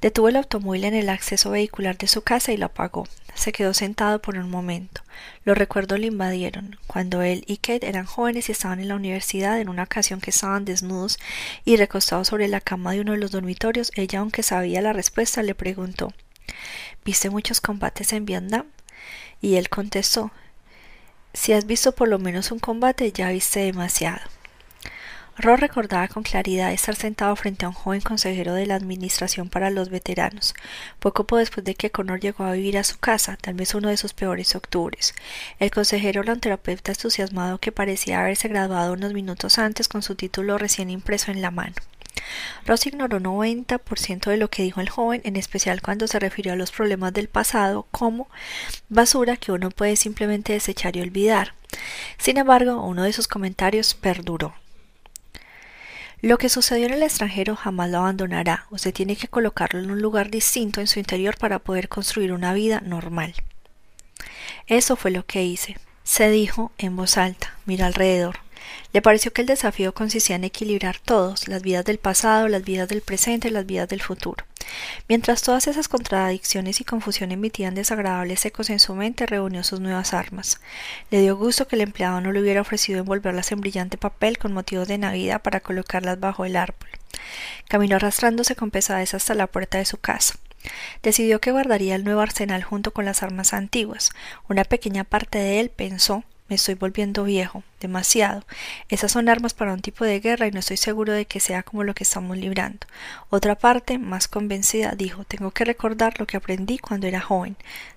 Detuvo el automóvil en el acceso vehicular de su casa y lo apagó. Se quedó sentado por un momento. Los recuerdos le invadieron, cuando él y Kate eran jóvenes y estaban en la universidad en una ocasión que estaban desnudos y recostados sobre la cama de uno de los dormitorios, ella, aunque sabía la respuesta, le preguntó ¿Viste muchos combates en Vietnam? Y él contestó Si has visto por lo menos un combate, ya viste demasiado. Ross recordaba con claridad estar sentado frente a un joven consejero de la Administración para los Veteranos, poco después de que Connor llegó a vivir a su casa, tal vez uno de sus peores octubres. El consejero era un terapeuta entusiasmado que parecía haberse graduado unos minutos antes con su título recién impreso en la mano. Ross ignoró 90% de lo que dijo el joven, en especial cuando se refirió a los problemas del pasado como basura que uno puede simplemente desechar y olvidar. Sin embargo, uno de sus comentarios perduró. Lo que sucedió en el extranjero jamás lo abandonará. Usted tiene que colocarlo en un lugar distinto en su interior para poder construir una vida normal. Eso fue lo que hice. Se dijo en voz alta, mira alrededor. Le pareció que el desafío consistía en equilibrar todos, las vidas del pasado, las vidas del presente las vidas del futuro. Mientras todas esas contradicciones y confusión emitían desagradables ecos en su mente, reunió sus nuevas armas. Le dio gusto que el empleado no le hubiera ofrecido envolverlas en brillante papel con motivo de Navidad para colocarlas bajo el árbol. Caminó arrastrándose con pesadez hasta la puerta de su casa. Decidió que guardaría el nuevo arsenal junto con las armas antiguas. Una pequeña parte de él pensó me estoy volviendo viejo, demasiado. Esas son armas para un tipo de guerra y no estoy seguro de que sea como lo que estamos librando. Otra parte, más convencida, dijo Tengo que recordar lo que aprendí cuando era joven.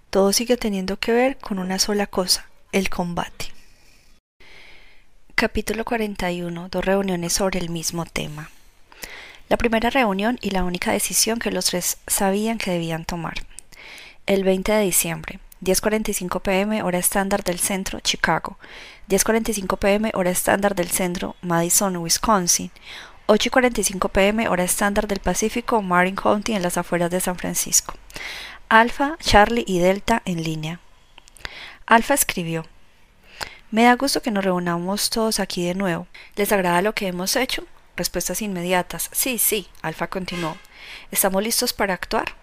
Todo sigue teniendo que ver con una sola cosa, el combate. Capítulo 41. Dos reuniones sobre el mismo tema. La primera reunión y la única decisión que los tres sabían que debían tomar. El 20 de diciembre. 10.45 pm hora estándar del centro, Chicago. 10.45 pm hora estándar del centro, Madison, Wisconsin. 8.45 pm hora estándar del Pacífico, Marin County, en las afueras de San Francisco. Alfa, Charlie y Delta en línea. Alfa escribió. Me da gusto que nos reunamos todos aquí de nuevo. ¿Les agrada lo que hemos hecho? Respuestas inmediatas. Sí, sí. Alfa continuó. ¿Estamos listos para actuar?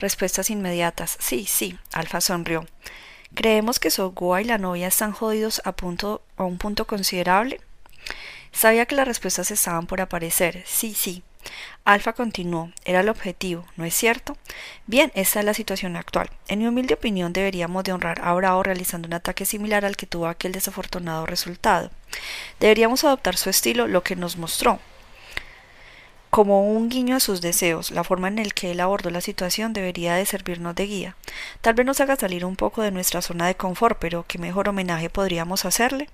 Respuestas inmediatas. Sí, sí. Alfa sonrió. Creemos que Sogua y la novia están jodidos a, punto, a un punto considerable. Sabía que las respuestas estaban por aparecer. Sí, sí. Alfa continuó. Era el objetivo, ¿no es cierto? Bien, esta es la situación actual. En mi humilde opinión deberíamos de honrar a Bravo realizando un ataque similar al que tuvo aquel desafortunado resultado. Deberíamos adoptar su estilo, lo que nos mostró como un guiño a sus deseos, la forma en la que él abordó la situación debería de servirnos de guía. Tal vez nos haga salir un poco de nuestra zona de confort, pero ¿qué mejor homenaje podríamos hacerle?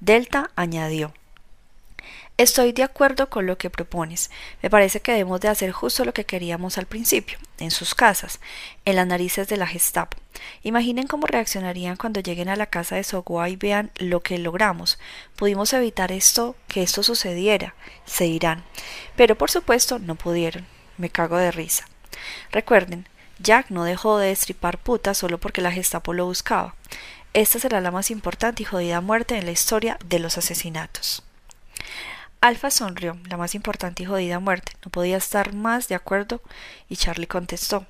Delta añadió. Estoy de acuerdo con lo que propones. Me parece que debemos de hacer justo lo que queríamos al principio, en sus casas, en las narices de la Gestapo. Imaginen cómo reaccionarían cuando lleguen a la casa de Sogua y vean lo que logramos. Pudimos evitar esto, que esto sucediera, se dirán. Pero por supuesto no pudieron. Me cago de risa. Recuerden, Jack no dejó de destripar puta solo porque la Gestapo lo buscaba. Esta será la más importante y jodida muerte en la historia de los asesinatos. Alfa sonrió, la más importante y jodida muerte. No podía estar más de acuerdo y Charlie contestó.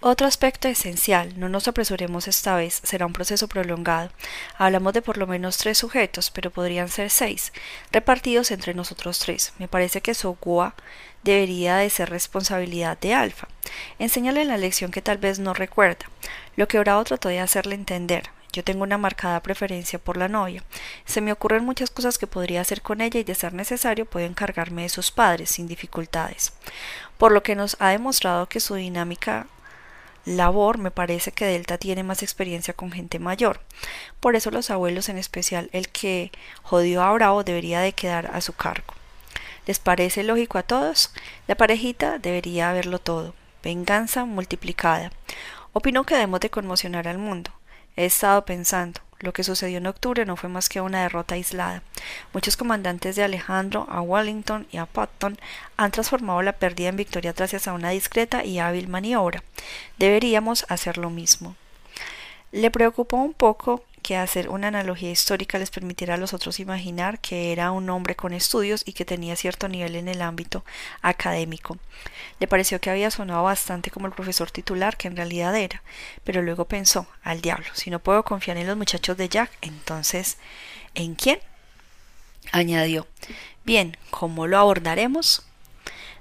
Otro aspecto esencial, no nos apresuremos esta vez, será un proceso prolongado. Hablamos de por lo menos tres sujetos, pero podrían ser seis, repartidos entre nosotros tres. Me parece que Sogua debería de ser responsabilidad de Alfa. Enséñale la lección que tal vez no recuerda, lo que Bravo trató de hacerle entender. Yo tengo una marcada preferencia por la novia. Se me ocurren muchas cosas que podría hacer con ella y de ser necesario puedo encargarme de sus padres sin dificultades. Por lo que nos ha demostrado que su dinámica labor me parece que Delta tiene más experiencia con gente mayor. Por eso los abuelos, en especial el que jodió a Bravo, debería de quedar a su cargo. ¿Les parece lógico a todos? La parejita debería verlo todo. Venganza multiplicada. Opino que debemos de conmocionar al mundo. He estado pensando. Lo que sucedió en octubre no fue más que una derrota aislada. Muchos comandantes de Alejandro, a Wellington y a Patton han transformado la pérdida en victoria gracias a una discreta y hábil maniobra. Deberíamos hacer lo mismo. Le preocupó un poco que hacer una analogía histórica les permitiera a los otros imaginar que era un hombre con estudios y que tenía cierto nivel en el ámbito académico. Le pareció que había sonado bastante como el profesor titular que en realidad era, pero luego pensó, al diablo, si no puedo confiar en los muchachos de Jack, entonces, ¿en quién? añadió. Bien, ¿cómo lo abordaremos?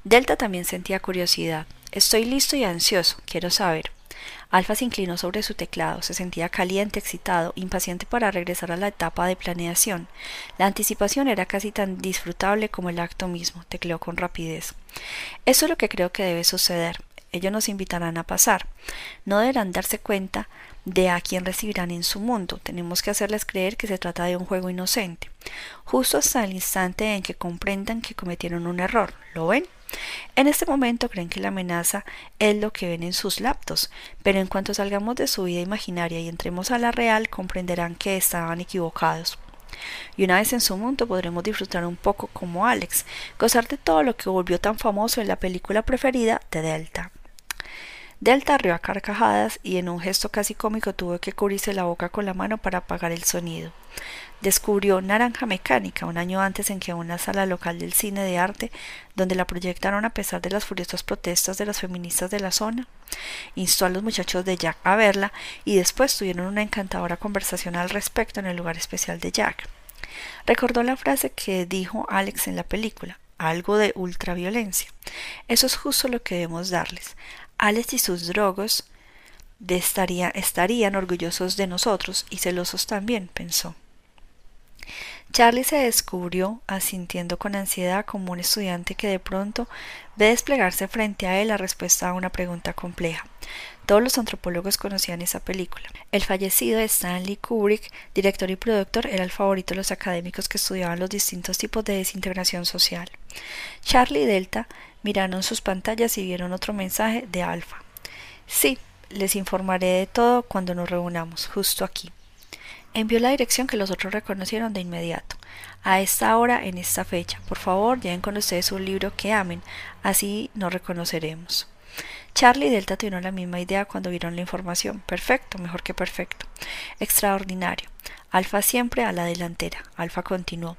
Delta también sentía curiosidad. Estoy listo y ansioso, quiero saber. Alfa se inclinó sobre su teclado, se sentía caliente, excitado, impaciente para regresar a la etapa de planeación. La anticipación era casi tan disfrutable como el acto mismo, tecleó con rapidez. Eso es lo que creo que debe suceder. Ellos nos invitarán a pasar. No deberán darse cuenta de a quién recibirán en su mundo. Tenemos que hacerles creer que se trata de un juego inocente. Justo hasta el instante en que comprendan que cometieron un error. ¿Lo ven? En este momento creen que la amenaza es lo que ven en sus laptops, pero en cuanto salgamos de su vida imaginaria y entremos a la real, comprenderán que estaban equivocados. Y una vez en su mundo podremos disfrutar un poco como Alex, gozar de todo lo que volvió tan famoso en la película preferida de Delta. Delta rió a carcajadas y en un gesto casi cómico tuvo que cubrirse la boca con la mano para apagar el sonido descubrió Naranja Mecánica un año antes en que una sala local del cine de arte, donde la proyectaron a pesar de las furiosas protestas de las feministas de la zona, instó a los muchachos de Jack a verla y después tuvieron una encantadora conversación al respecto en el lugar especial de Jack. Recordó la frase que dijo Alex en la película, algo de ultraviolencia. Eso es justo lo que debemos darles. Alex y sus drogos estarían orgullosos de nosotros y celosos también, pensó. Charlie se descubrió asintiendo con ansiedad como un estudiante que de pronto ve desplegarse frente a él la respuesta a una pregunta compleja. Todos los antropólogos conocían esa película. El fallecido Stanley Kubrick, director y productor, era el favorito de los académicos que estudiaban los distintos tipos de desintegración social. Charlie y Delta miraron sus pantallas y vieron otro mensaje de Alfa. Sí, les informaré de todo cuando nos reunamos, justo aquí. Envió la dirección que los otros reconocieron de inmediato. A esta hora, en esta fecha. Por favor, lleven con ustedes un libro que amen, así nos reconoceremos. Charlie y Delta tuvieron la misma idea cuando vieron la información. Perfecto, mejor que perfecto. Extraordinario. Alfa siempre a la delantera. Alfa continuó.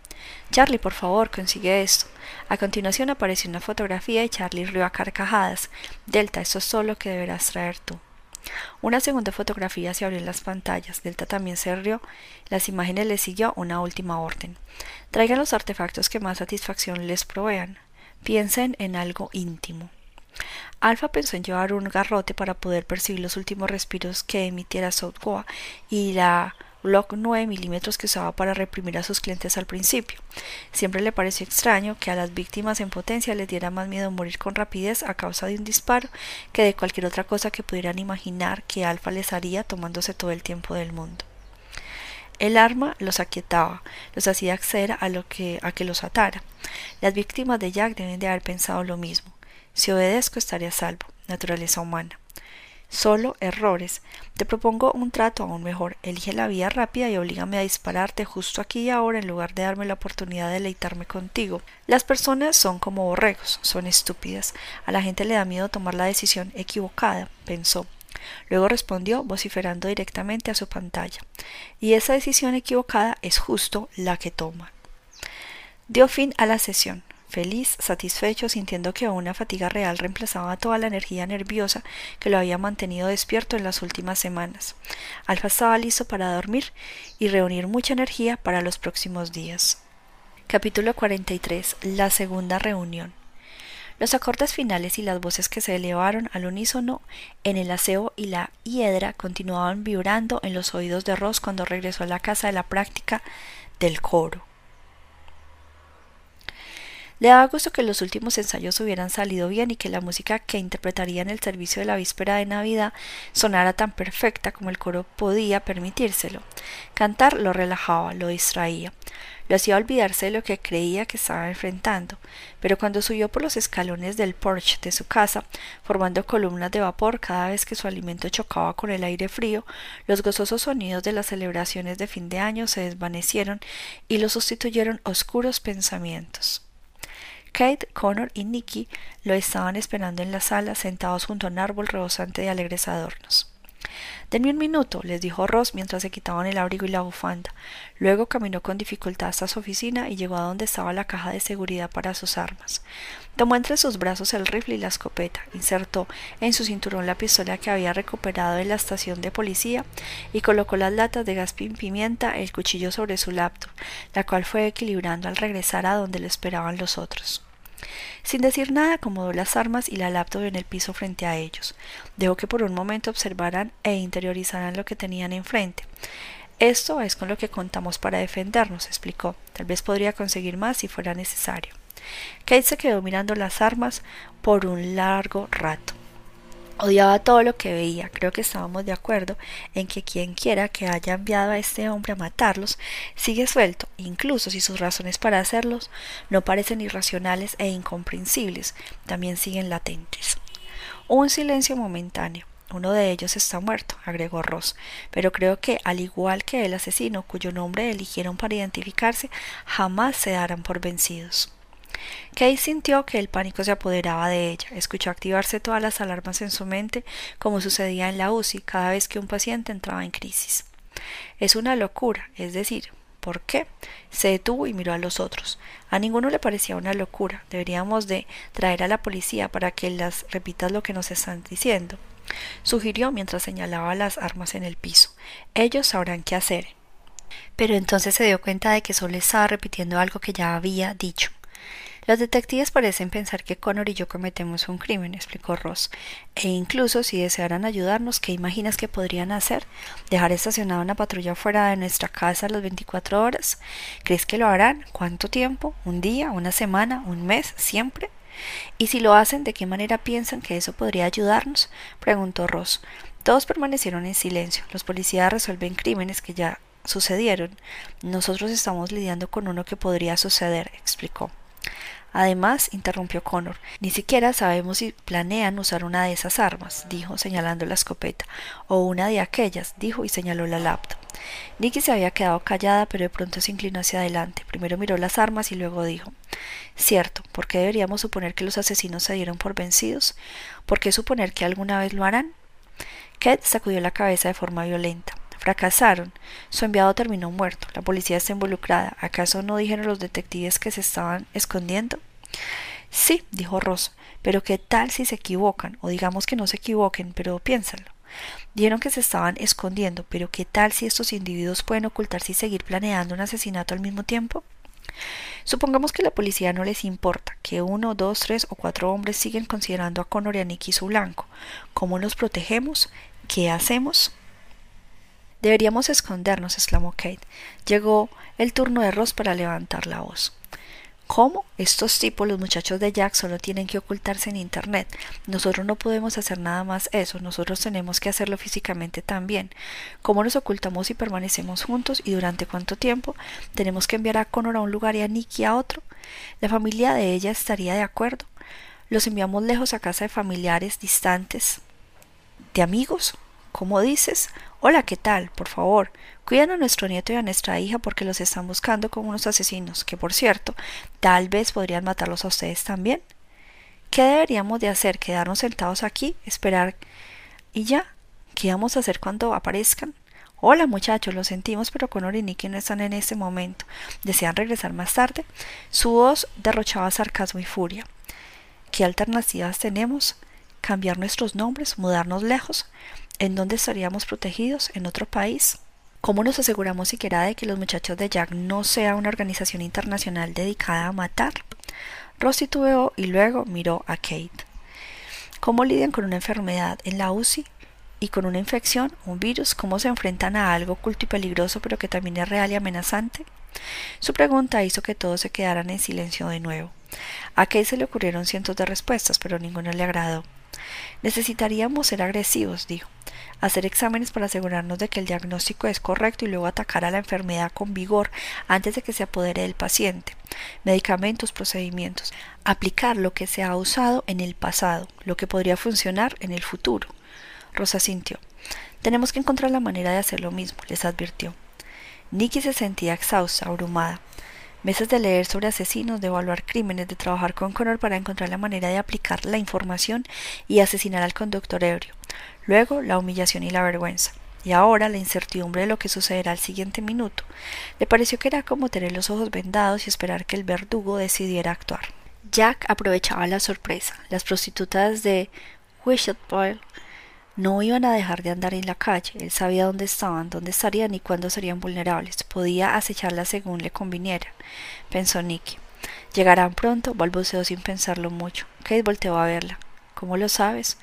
Charlie, por favor, consigue esto. A continuación apareció una fotografía y Charlie rió a carcajadas. Delta, eso es todo lo que deberás traer tú. Una segunda fotografía se abrió en las pantallas. Delta también se rió. Las imágenes le siguió una última orden. Traigan los artefactos que más satisfacción les provean. Piensen en algo íntimo. Alfa pensó en llevar un garrote para poder percibir los últimos respiros que emitiera Southgoa y la Glock 9 milímetros que usaba para reprimir a sus clientes al principio. Siempre le pareció extraño que a las víctimas en potencia les diera más miedo morir con rapidez a causa de un disparo que de cualquier otra cosa que pudieran imaginar que Alfa les haría tomándose todo el tiempo del mundo. El arma los aquietaba, los hacía acceder a lo que a que los atara. Las víctimas de Jack deben de haber pensado lo mismo. Si obedezco estaré a salvo. Naturaleza humana solo errores. Te propongo un trato aún mejor. Elige la vía rápida y oblígame a dispararte justo aquí y ahora en lugar de darme la oportunidad de deleitarme contigo. Las personas son como borregos, son estúpidas. A la gente le da miedo tomar la decisión equivocada, pensó. Luego respondió vociferando directamente a su pantalla. Y esa decisión equivocada es justo la que toma. Dio fin a la sesión feliz, satisfecho, sintiendo que una fatiga real reemplazaba toda la energía nerviosa que lo había mantenido despierto en las últimas semanas. Alfa estaba listo para dormir y reunir mucha energía para los próximos días. Capítulo 43. La segunda reunión. Los acordes finales y las voces que se elevaron al unísono en el aseo y la hiedra continuaban vibrando en los oídos de Ross cuando regresó a la casa de la práctica del coro. Le daba gusto que los últimos ensayos hubieran salido bien y que la música que interpretaría en el servicio de la víspera de Navidad sonara tan perfecta como el coro podía permitírselo. Cantar lo relajaba, lo distraía, lo hacía olvidarse de lo que creía que estaba enfrentando, pero cuando subió por los escalones del porche de su casa, formando columnas de vapor cada vez que su alimento chocaba con el aire frío, los gozosos sonidos de las celebraciones de fin de año se desvanecieron y lo sustituyeron oscuros pensamientos. Kate, Connor y Nicky lo estaban esperando en la sala, sentados junto a un árbol rebosante de alegres adornos. Denme un minuto, les dijo Ross mientras se quitaban el abrigo y la bufanda. Luego caminó con dificultad hasta su oficina y llegó a donde estaba la caja de seguridad para sus armas. Tomó entre sus brazos el rifle y la escopeta, insertó en su cinturón la pistola que había recuperado de la estación de policía y colocó las latas de gas pimienta, el cuchillo sobre su laptop, la cual fue equilibrando al regresar a donde lo esperaban los otros. Sin decir nada, acomodó las armas y la laptop en el piso frente a ellos. Dejó que por un momento observaran e interiorizaran lo que tenían enfrente. Esto es con lo que contamos para defendernos, explicó. Tal vez podría conseguir más si fuera necesario. Kate se quedó mirando las armas por un largo rato. Odiaba todo lo que veía. Creo que estábamos de acuerdo en que quien quiera que haya enviado a este hombre a matarlos sigue suelto, incluso si sus razones para hacerlos no parecen irracionales e incomprensibles, también siguen latentes. Un silencio momentáneo. Uno de ellos está muerto, agregó Ross, pero creo que, al igual que el asesino cuyo nombre eligieron para identificarse, jamás se darán por vencidos. Kate sintió que el pánico se apoderaba de ella. Escuchó activarse todas las alarmas en su mente, como sucedía en la UCI cada vez que un paciente entraba en crisis. Es una locura, es decir, ¿por qué? Se detuvo y miró a los otros. A ninguno le parecía una locura. Deberíamos de traer a la policía para que las repitas lo que nos están diciendo. Sugirió mientras señalaba las armas en el piso. Ellos sabrán qué hacer. Pero entonces se dio cuenta de que solo estaba repitiendo algo que ya había dicho. Los detectives parecen pensar que Connor y yo cometemos un crimen, explicó Ross. E incluso si desearan ayudarnos, ¿qué imaginas que podrían hacer? ¿Dejar estacionada una patrulla fuera de nuestra casa a las 24 horas? ¿Crees que lo harán? ¿Cuánto tiempo? ¿Un día? ¿Una semana? ¿Un mes? ¿Siempre? ¿Y si lo hacen, de qué manera piensan que eso podría ayudarnos? preguntó Ross. Todos permanecieron en silencio. Los policías resuelven crímenes que ya sucedieron. Nosotros estamos lidiando con uno que podría suceder, explicó. Además, interrumpió Connor, ni siquiera sabemos si planean usar una de esas armas, dijo, señalando la escopeta, o una de aquellas, dijo y señaló la laptop. Nicky se había quedado callada, pero de pronto se inclinó hacia adelante. Primero miró las armas y luego dijo Cierto, ¿por qué deberíamos suponer que los asesinos se dieron por vencidos? ¿Por qué suponer que alguna vez lo harán? Kate sacudió la cabeza de forma violenta. Fracasaron. Su enviado terminó muerto. La policía está involucrada. ¿Acaso no dijeron los detectives que se estaban escondiendo? Sí, dijo Ross, pero ¿qué tal si se equivocan? O digamos que no se equivoquen, pero piénsenlo. Dijeron que se estaban escondiendo, pero ¿qué tal si estos individuos pueden ocultarse y seguir planeando un asesinato al mismo tiempo? Supongamos que la policía no les importa, que uno, dos, tres o cuatro hombres siguen considerando a Connor y a Nicky su blanco. ¿Cómo nos protegemos? ¿Qué hacemos? Deberíamos escondernos, exclamó Kate. Llegó el turno de Ross para levantar la voz. ¿Cómo? Estos tipos, los muchachos de Jack, solo tienen que ocultarse en Internet. Nosotros no podemos hacer nada más eso, nosotros tenemos que hacerlo físicamente también. ¿Cómo nos ocultamos y permanecemos juntos y durante cuánto tiempo? ¿Tenemos que enviar a Connor a un lugar y a Nicky a otro? La familia de ella estaría de acuerdo. ¿Los enviamos lejos a casa de familiares distantes? ¿De amigos? ¿Cómo dices? Hola, ¿qué tal? Por favor, cuidan a nuestro nieto y a nuestra hija porque los están buscando como unos asesinos, que por cierto, tal vez podrían matarlos a ustedes también. ¿Qué deberíamos de hacer? ¿Quedarnos sentados aquí? ¿Esperar? ¿Y ya? ¿Qué vamos a hacer cuando aparezcan? Hola muchachos, lo sentimos, pero Conor y no están en este momento. ¿Desean regresar más tarde? Su voz derrochaba sarcasmo y furia. ¿Qué alternativas tenemos? ¿Cambiar nuestros nombres? ¿Mudarnos lejos? ¿En dónde estaríamos protegidos? ¿En otro país? ¿Cómo nos aseguramos siquiera de que los muchachos de Jack no sea una organización internacional dedicada a matar? Ross titubeó y luego miró a Kate. ¿Cómo lidian con una enfermedad en la UCI? ¿Y con una infección, un virus? ¿Cómo se enfrentan a algo oculto y peligroso pero que también es real y amenazante? Su pregunta hizo que todos se quedaran en silencio de nuevo. A Kate se le ocurrieron cientos de respuestas, pero ninguna le agradó. Necesitaríamos ser agresivos, dijo, hacer exámenes para asegurarnos de que el diagnóstico es correcto y luego atacar a la enfermedad con vigor antes de que se apodere del paciente. Medicamentos, procedimientos. Aplicar lo que se ha usado en el pasado, lo que podría funcionar en el futuro. Rosa sintió. Tenemos que encontrar la manera de hacer lo mismo, les advirtió. Nicky se sentía exhausta, abrumada. Meses de leer sobre asesinos, de evaluar crímenes, de trabajar con Connor para encontrar la manera de aplicar la información y asesinar al conductor ebrio. Luego la humillación y la vergüenza. Y ahora la incertidumbre de lo que sucederá al siguiente minuto. Le pareció que era como tener los ojos vendados y esperar que el verdugo decidiera actuar. Jack aprovechaba la sorpresa. Las prostitutas de Wishetboil no iban a dejar de andar en la calle. Él sabía dónde estaban, dónde estarían y cuándo serían vulnerables. Podía acecharlas según le conviniera, pensó Nicky. Llegarán pronto, balbuceó sin pensarlo mucho. Kate volteó a verla. ¿Cómo lo sabes?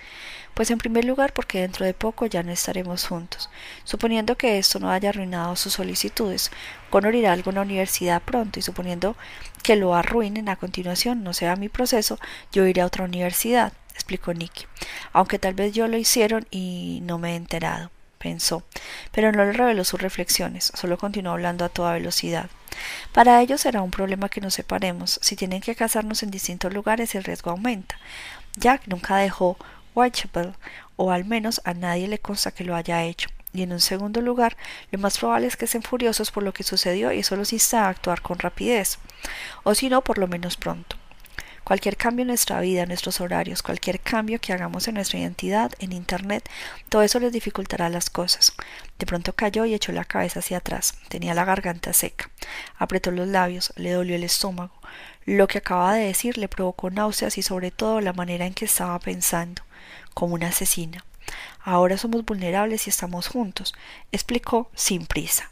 Pues en primer lugar porque dentro de poco ya no estaremos juntos. Suponiendo que esto no haya arruinado sus solicitudes, Connor irá a alguna universidad pronto y suponiendo que lo arruinen a continuación, no sea mi proceso, yo iré a otra universidad explicó Nicky, aunque tal vez yo lo hicieron y no me he enterado, pensó, pero no le reveló sus reflexiones, solo continuó hablando a toda velocidad. Para ellos será un problema que nos separemos. Si tienen que casarnos en distintos lugares, el riesgo aumenta. Jack nunca dejó Whitechapel, o al menos a nadie le consta que lo haya hecho. Y en un segundo lugar, lo más probable es que estén furiosos por lo que sucedió y eso los insta a actuar con rapidez, o si no, por lo menos pronto. Cualquier cambio en nuestra vida, en nuestros horarios, cualquier cambio que hagamos en nuestra identidad, en Internet, todo eso les dificultará las cosas. De pronto cayó y echó la cabeza hacia atrás. Tenía la garganta seca. Apretó los labios, le dolió el estómago. Lo que acababa de decir le provocó náuseas y sobre todo la manera en que estaba pensando, como una asesina. Ahora somos vulnerables y estamos juntos, explicó sin prisa.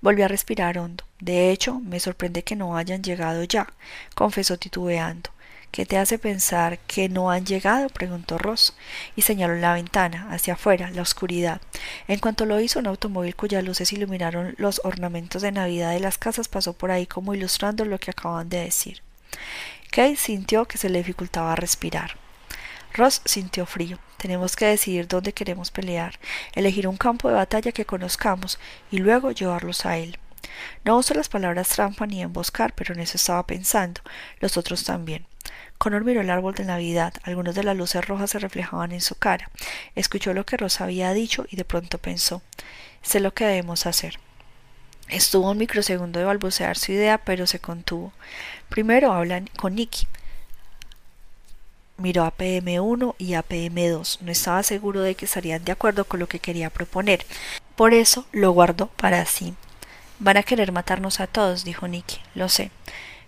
Volvió a respirar hondo. De hecho, me sorprende que no hayan llegado ya, confesó titubeando. ¿Qué te hace pensar que no han llegado? preguntó Ross, y señaló la ventana, hacia afuera, la oscuridad. En cuanto lo hizo, un automóvil cuyas luces iluminaron los ornamentos de Navidad de las casas pasó por ahí como ilustrando lo que acaban de decir. Kate sintió que se le dificultaba respirar. Ross sintió frío. Tenemos que decidir dónde queremos pelear, elegir un campo de batalla que conozcamos y luego llevarlos a él. No usó las palabras trampa ni emboscar, pero en eso estaba pensando. Los otros también. Connor miró el árbol de Navidad. Algunas de las luces rojas se reflejaban en su cara. Escuchó lo que Rosa había dicho y de pronto pensó: Sé lo que debemos hacer. Estuvo un microsegundo de balbucear su idea, pero se contuvo. Primero hablan con Nicky. Miró a PM1 y a PM2. No estaba seguro de que estarían de acuerdo con lo que quería proponer. Por eso lo guardó para sí. Van a querer matarnos a todos, dijo Nicky. Lo sé.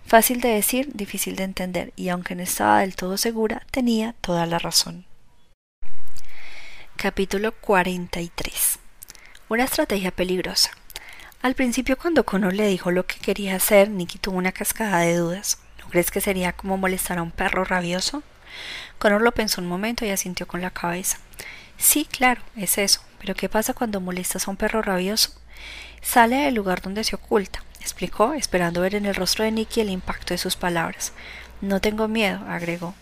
Fácil de decir, difícil de entender, y aunque no estaba del todo segura, tenía toda la razón. Capítulo 43 Una estrategia peligrosa. Al principio, cuando Connor le dijo lo que quería hacer, Nicky tuvo una cascada de dudas. ¿No crees que sería como molestar a un perro rabioso? Connor lo pensó un momento y asintió con la cabeza. Sí, claro, es eso. Pero ¿qué pasa cuando molestas a un perro rabioso? Sale del lugar donde se oculta, explicó, esperando ver en el rostro de Nicky el impacto de sus palabras. No tengo miedo, agregó.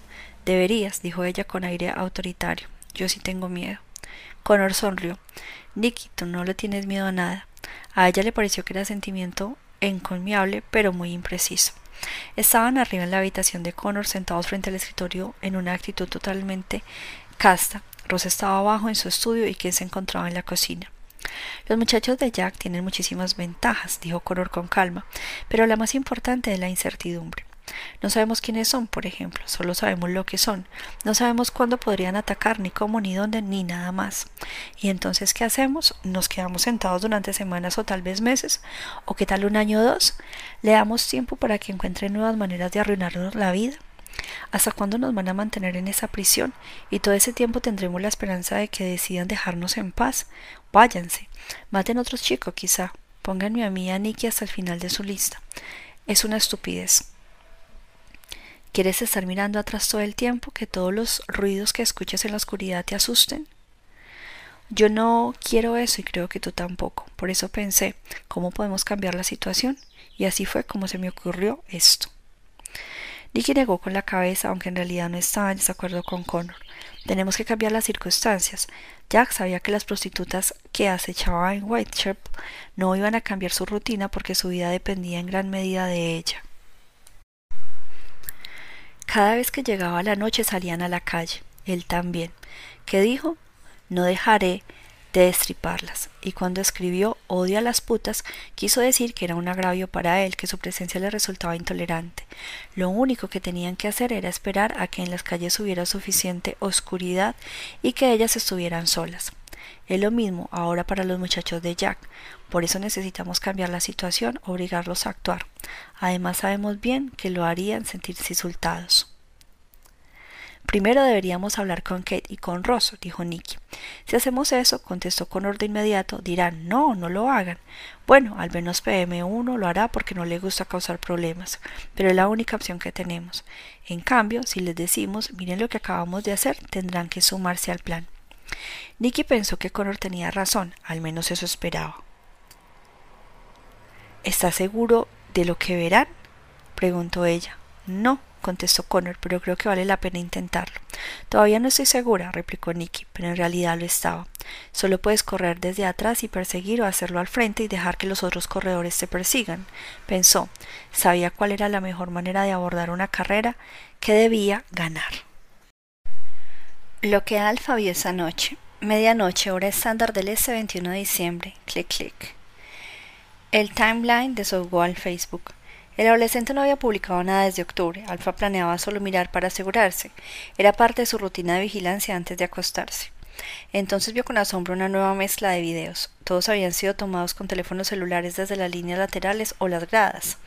Deberías, dijo ella con aire autoritario. Yo sí tengo miedo. Connor sonrió. Nicky, tú no le tienes miedo a nada. A ella le pareció que era sentimiento encomiable, pero muy impreciso. Estaban arriba en la habitación de Connor sentados frente al escritorio en una actitud totalmente casta. Rosa estaba abajo en su estudio y Ken se encontraba en la cocina. Los muchachos de Jack tienen muchísimas ventajas, dijo Connor con calma, pero la más importante es la incertidumbre. No sabemos quiénes son, por ejemplo, solo sabemos lo que son. No sabemos cuándo podrían atacar, ni cómo, ni dónde, ni nada más. ¿Y entonces qué hacemos? ¿Nos quedamos sentados durante semanas o tal vez meses? ¿O qué tal un año o dos? ¿Le damos tiempo para que encuentren nuevas maneras de arruinarnos la vida? ¿Hasta cuándo nos van a mantener en esa prisión? Y todo ese tiempo tendremos la esperanza de que decidan dejarnos en paz. Váyanse. Maten a otros chicos, quizá. Pónganme a mí y a Nicky hasta el final de su lista. Es una estupidez. ¿Quieres estar mirando atrás todo el tiempo, que todos los ruidos que escuches en la oscuridad te asusten? Yo no quiero eso y creo que tú tampoco. Por eso pensé, ¿cómo podemos cambiar la situación? Y así fue como se me ocurrió esto. Nicky negó con la cabeza, aunque en realidad no estaba en desacuerdo con Connor. Tenemos que cambiar las circunstancias. Jack sabía que las prostitutas que acechaba en Whitechapel no iban a cambiar su rutina porque su vida dependía en gran medida de ella. Cada vez que llegaba la noche salían a la calle, él también. ¿Qué dijo? No dejaré de destriparlas, y cuando escribió odio a las putas, quiso decir que era un agravio para él, que su presencia le resultaba intolerante. Lo único que tenían que hacer era esperar a que en las calles hubiera suficiente oscuridad y que ellas estuvieran solas. Es lo mismo ahora para los muchachos de Jack. Por eso necesitamos cambiar la situación, obligarlos a actuar. Además sabemos bien que lo harían sentirse insultados. Primero deberíamos hablar con Kate y con Ross, dijo Nicky. Si hacemos eso, contestó Connor de inmediato, dirán, no, no lo hagan. Bueno, al menos PM1 lo hará porque no le gusta causar problemas, pero es la única opción que tenemos. En cambio, si les decimos, miren lo que acabamos de hacer, tendrán que sumarse al plan. Nicky pensó que Connor tenía razón, al menos eso esperaba. ¿Estás seguro de lo que verán? preguntó ella. No, contestó Connor, pero creo que vale la pena intentarlo. Todavía no estoy segura, replicó Nicky, pero en realidad lo estaba. Solo puedes correr desde atrás y perseguir o hacerlo al frente y dejar que los otros corredores te persigan. Pensó, sabía cuál era la mejor manera de abordar una carrera que debía ganar. Lo que Alfa vio esa noche. Medianoche, hora estándar del S 21 de diciembre. Clic, clic. El timeline desahogó al Facebook. El adolescente no había publicado nada desde octubre. Alfa planeaba solo mirar para asegurarse. Era parte de su rutina de vigilancia antes de acostarse. Entonces vio con asombro una nueva mezcla de videos. Todos habían sido tomados con teléfonos celulares desde las líneas laterales o las gradas.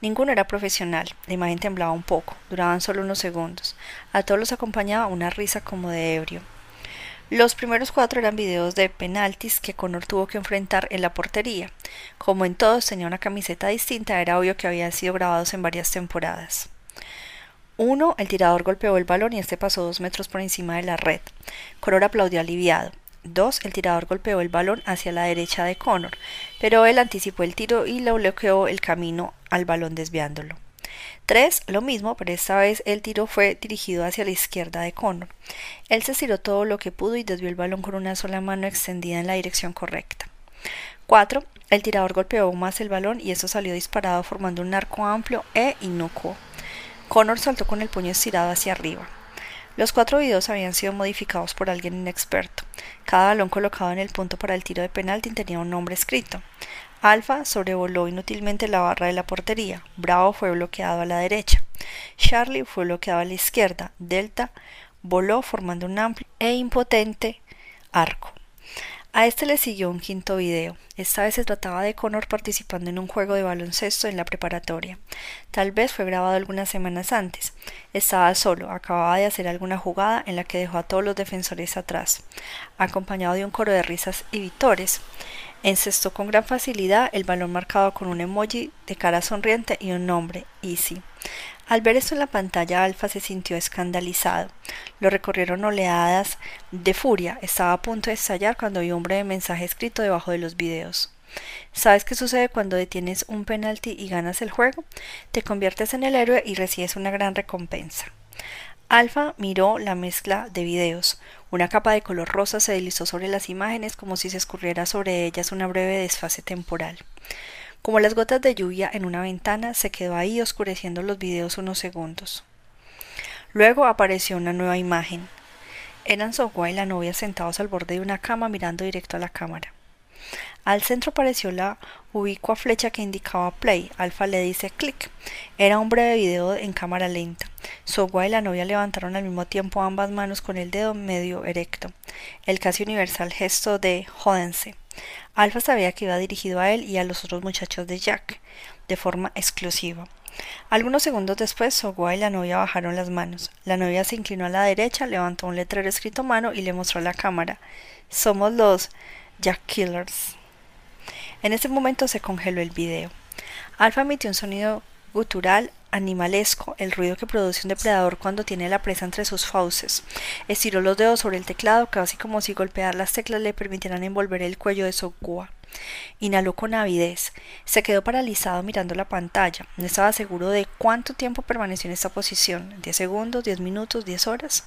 Ninguno era profesional. La imagen temblaba un poco. Duraban solo unos segundos. A todos los acompañaba una risa como de ebrio. Los primeros cuatro eran videos de penaltis que Connor tuvo que enfrentar en la portería. Como en todos tenía una camiseta distinta, era obvio que habían sido grabados en varias temporadas. Uno, el tirador golpeó el balón y este pasó dos metros por encima de la red. Connor aplaudió aliviado. Dos, el tirador golpeó el balón hacia la derecha de Connor, pero él anticipó el tiro y le bloqueó el camino al balón desviándolo. 3. Lo mismo, pero esta vez el tiro fue dirigido hacia la izquierda de Connor. Él se estiró todo lo que pudo y desvió el balón con una sola mano extendida en la dirección correcta. 4. El tirador golpeó más el balón y eso salió disparado formando un arco amplio e inocuo. Connor saltó con el puño estirado hacia arriba. Los cuatro videos habían sido modificados por alguien inexperto. Cada balón colocado en el punto para el tiro de penalti tenía un nombre escrito. Alfa sobrevoló inútilmente la barra de la portería. Bravo fue bloqueado a la derecha. Charlie fue bloqueado a la izquierda. Delta voló formando un amplio e impotente arco. A este le siguió un quinto video. Esta vez se trataba de Connor participando en un juego de baloncesto en la preparatoria. Tal vez fue grabado algunas semanas antes. Estaba solo, acababa de hacer alguna jugada en la que dejó a todos los defensores atrás, acompañado de un coro de risas y vitores. Encestó con gran facilidad el balón marcado con un emoji de cara sonriente y un nombre, Easy. Al ver esto en la pantalla, Alfa se sintió escandalizado. Lo recorrieron oleadas de furia. Estaba a punto de estallar cuando vio un breve mensaje escrito debajo de los videos. ¿Sabes qué sucede cuando detienes un penalti y ganas el juego? Te conviertes en el héroe y recibes una gran recompensa. Alfa miró la mezcla de videos. Una capa de color rosa se deslizó sobre las imágenes como si se escurriera sobre ellas una breve desfase temporal. Como las gotas de lluvia en una ventana, se quedó ahí oscureciendo los videos unos segundos. Luego apareció una nueva imagen. Eran Sogua y la novia sentados al borde de una cama mirando directo a la cámara. Al centro apareció la ubicua flecha que indicaba play. Alfa le dice clic. Era un breve video en cámara lenta. Sogua y la novia levantaron al mismo tiempo ambas manos con el dedo medio erecto. El casi universal gesto de jódense. Alfa sabía que iba dirigido a él y a los otros muchachos de Jack, de forma exclusiva. Algunos segundos después, Sogua y la novia bajaron las manos. La novia se inclinó a la derecha, levantó un letrero escrito a mano y le mostró a la cámara. Somos los Jack Killers. En ese momento se congeló el video. Alfa emitió un sonido gutural animalesco, el ruido que produce un depredador cuando tiene la presa entre sus fauces. Estiró los dedos sobre el teclado, casi como si golpear las teclas le permitieran envolver el cuello de Sokua. Inhaló con avidez. Se quedó paralizado mirando la pantalla. No estaba seguro de cuánto tiempo permaneció en esta posición. ¿Diez segundos? ¿Diez minutos? ¿Diez horas?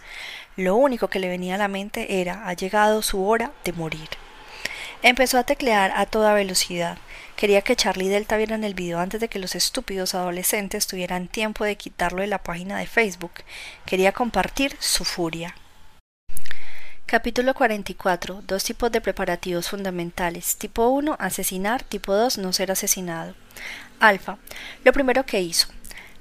Lo único que le venía a la mente era ha llegado su hora de morir. Empezó a teclear a toda velocidad. Quería que Charlie y Delta vieran el video antes de que los estúpidos adolescentes tuvieran tiempo de quitarlo de la página de Facebook. Quería compartir su furia. Capítulo 44. Dos tipos de preparativos fundamentales. Tipo 1. Asesinar. Tipo 2. No ser asesinado. Alfa. Lo primero que hizo.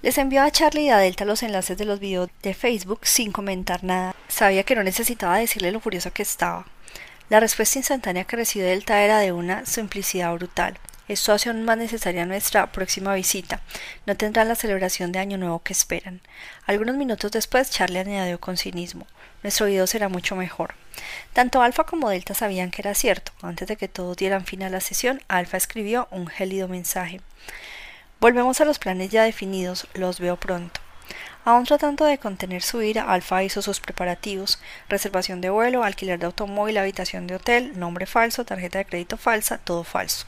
Les envió a Charlie y a Delta los enlaces de los videos de Facebook sin comentar nada. Sabía que no necesitaba decirle lo furioso que estaba. La respuesta instantánea que recibió Delta era de una simplicidad brutal. Esto hace aún más necesaria nuestra próxima visita. No tendrán la celebración de Año Nuevo que esperan. Algunos minutos después, Charlie añadió con cinismo. Nuestro video será mucho mejor. Tanto Alfa como Delta sabían que era cierto. Antes de que todos dieran fin a la sesión, Alfa escribió un gélido mensaje. Volvemos a los planes ya definidos, los veo pronto. Aún tratando de contener su ira, Alfa hizo sus preparativos, reservación de vuelo, alquiler de automóvil, habitación de hotel, nombre falso, tarjeta de crédito falsa, todo falso.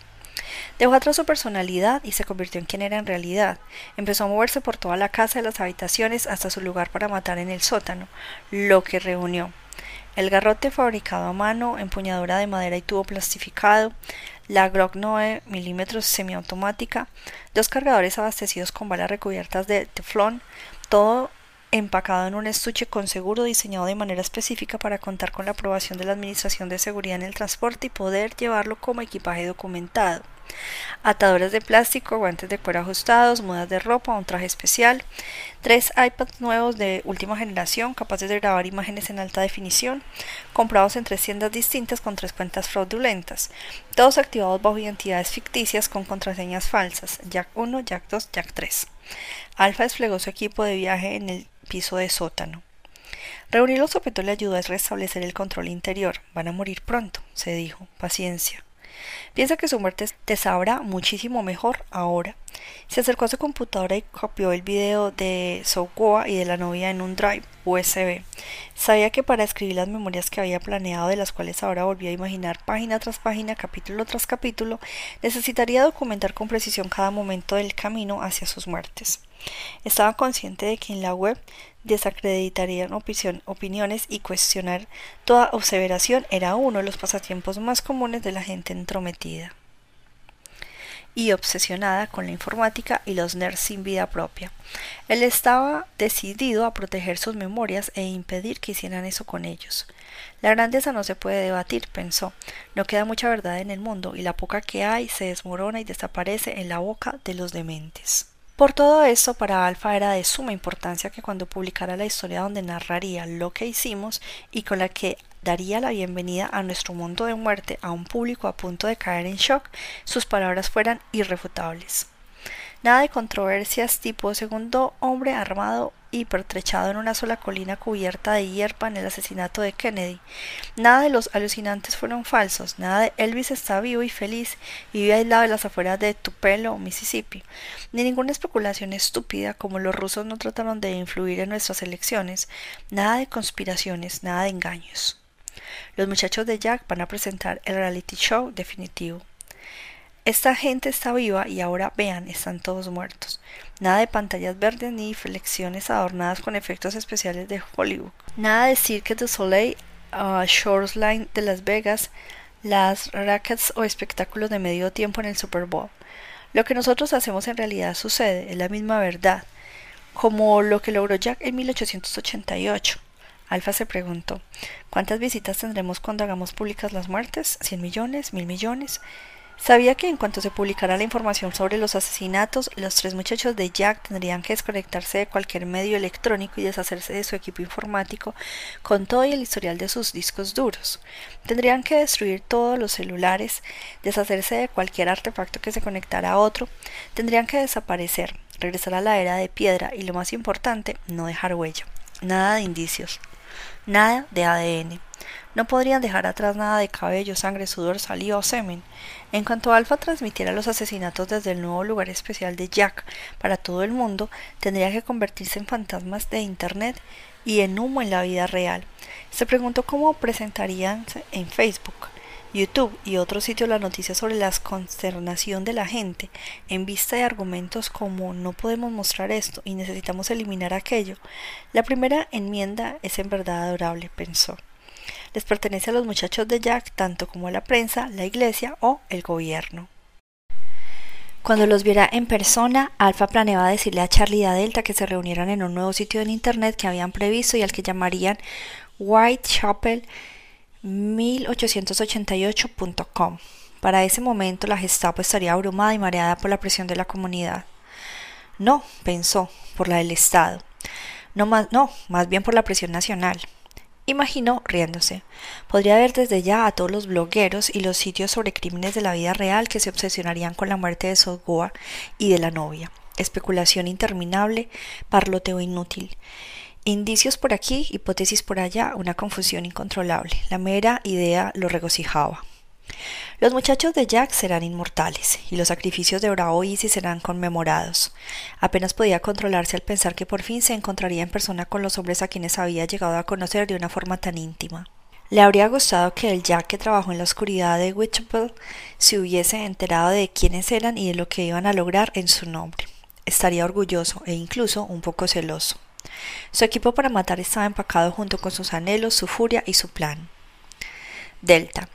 Dejó atrás su personalidad y se convirtió en quien era en realidad. Empezó a moverse por toda la casa de las habitaciones hasta su lugar para matar en el sótano, lo que reunió el garrote fabricado a mano, empuñadura de madera y tubo plastificado, la Glock 9 mm semiautomática, dos cargadores abastecidos con balas recubiertas de teflón, todo empacado en un estuche con seguro diseñado de manera específica para contar con la aprobación de la Administración de Seguridad en el Transporte y poder llevarlo como equipaje documentado atadores de plástico, guantes de cuero ajustados, mudas de ropa, un traje especial, tres iPads nuevos de última generación capaces de grabar imágenes en alta definición, comprados en tres tiendas distintas con tres cuentas fraudulentas, todos activados bajo identidades ficticias con contraseñas falsas, Jack 1, Jack 2, Jack 3. Alfa desplegó su equipo de viaje en el piso de sótano. Reunir los objetos le ayudó a restablecer el control interior. Van a morir pronto, se dijo. Paciencia. Piensa que su muerte te sabrá muchísimo mejor ahora. Se acercó a su computadora y copió el video de Soukoa y de la novia en un drive USB. Sabía que para escribir las memorias que había planeado, de las cuales ahora volvía a imaginar página tras página, capítulo tras capítulo, necesitaría documentar con precisión cada momento del camino hacia sus muertes. Estaba consciente de que en la web desacreditarían opiniones y cuestionar toda observación era uno de los pasatiempos más comunes de la gente entrometida y obsesionada con la informática y los nerds sin vida propia. Él estaba decidido a proteger sus memorias e impedir que hicieran eso con ellos. La grandeza no se puede debatir, pensó. No queda mucha verdad en el mundo y la poca que hay se desmorona y desaparece en la boca de los dementes. Por todo esto, para Alfa era de suma importancia que cuando publicara la historia donde narraría lo que hicimos y con la que daría la bienvenida a nuestro mundo de muerte a un público a punto de caer en shock, sus palabras fueran irrefutables. Nada de controversias tipo segundo hombre armado y pertrechado en una sola colina cubierta de hierba en el asesinato de Kennedy. Nada de los alucinantes fueron falsos, nada de Elvis está vivo y feliz y vive aislado de las afueras de Tupelo, Mississippi, ni ninguna especulación estúpida como los rusos no trataron de influir en nuestras elecciones, nada de conspiraciones, nada de engaños. Los muchachos de Jack van a presentar el reality show definitivo. Esta gente está viva y ahora vean, están todos muertos. Nada de pantallas verdes ni flexión adornadas con efectos especiales de Hollywood. Nada de Cirque du Soleil, uh, Shoreline de Las Vegas, las rackets o espectáculos de medio tiempo en el Super Bowl. Lo que nosotros hacemos en realidad sucede, es la misma verdad, como lo que logró Jack en 1888. Alfa se preguntó, ¿cuántas visitas tendremos cuando hagamos públicas las muertes? ¿Cien millones? ¿Mil millones? Sabía que en cuanto se publicara la información sobre los asesinatos, los tres muchachos de Jack tendrían que desconectarse de cualquier medio electrónico y deshacerse de su equipo informático con todo y el historial de sus discos duros. Tendrían que destruir todos los celulares, deshacerse de cualquier artefacto que se conectara a otro, tendrían que desaparecer, regresar a la era de piedra y lo más importante, no dejar huella. Nada de indicios, nada de ADN. No podrían dejar atrás nada de cabello, sangre, sudor, saliva o semen. En cuanto Alfa transmitiera los asesinatos desde el nuevo lugar especial de Jack para todo el mundo, tendría que convertirse en fantasmas de Internet y en humo en la vida real. Se preguntó cómo presentarían en Facebook, YouTube y otros sitios la noticia sobre la consternación de la gente en vista de argumentos como no podemos mostrar esto y necesitamos eliminar aquello. La primera enmienda es en verdad adorable, pensó les pertenece a los muchachos de Jack tanto como a la prensa, la iglesia o el gobierno. Cuando los viera en persona, Alfa planeaba decirle a Charlie y a Delta que se reunieran en un nuevo sitio en internet que habían previsto y al que llamarían Whitechapel 1888.com. Para ese momento la Gestapo estaría abrumada y mareada por la presión de la comunidad. No, pensó, por la del Estado. No más, no, más bien por la presión nacional. Imaginó riéndose. Podría ver desde ya a todos los blogueros y los sitios sobre crímenes de la vida real que se obsesionarían con la muerte de Sosgoa y de la novia. Especulación interminable, parloteo inútil. Indicios por aquí, hipótesis por allá, una confusión incontrolable. La mera idea lo regocijaba. Los muchachos de Jack serán inmortales, y los sacrificios de Bravo y serán conmemorados. Apenas podía controlarse al pensar que por fin se encontraría en persona con los hombres a quienes había llegado a conocer de una forma tan íntima. Le habría gustado que el Jack que trabajó en la oscuridad de Whitechapel se hubiese enterado de quiénes eran y de lo que iban a lograr en su nombre. Estaría orgulloso e incluso un poco celoso. Su equipo para matar estaba empacado junto con sus anhelos, su furia y su plan. Delta.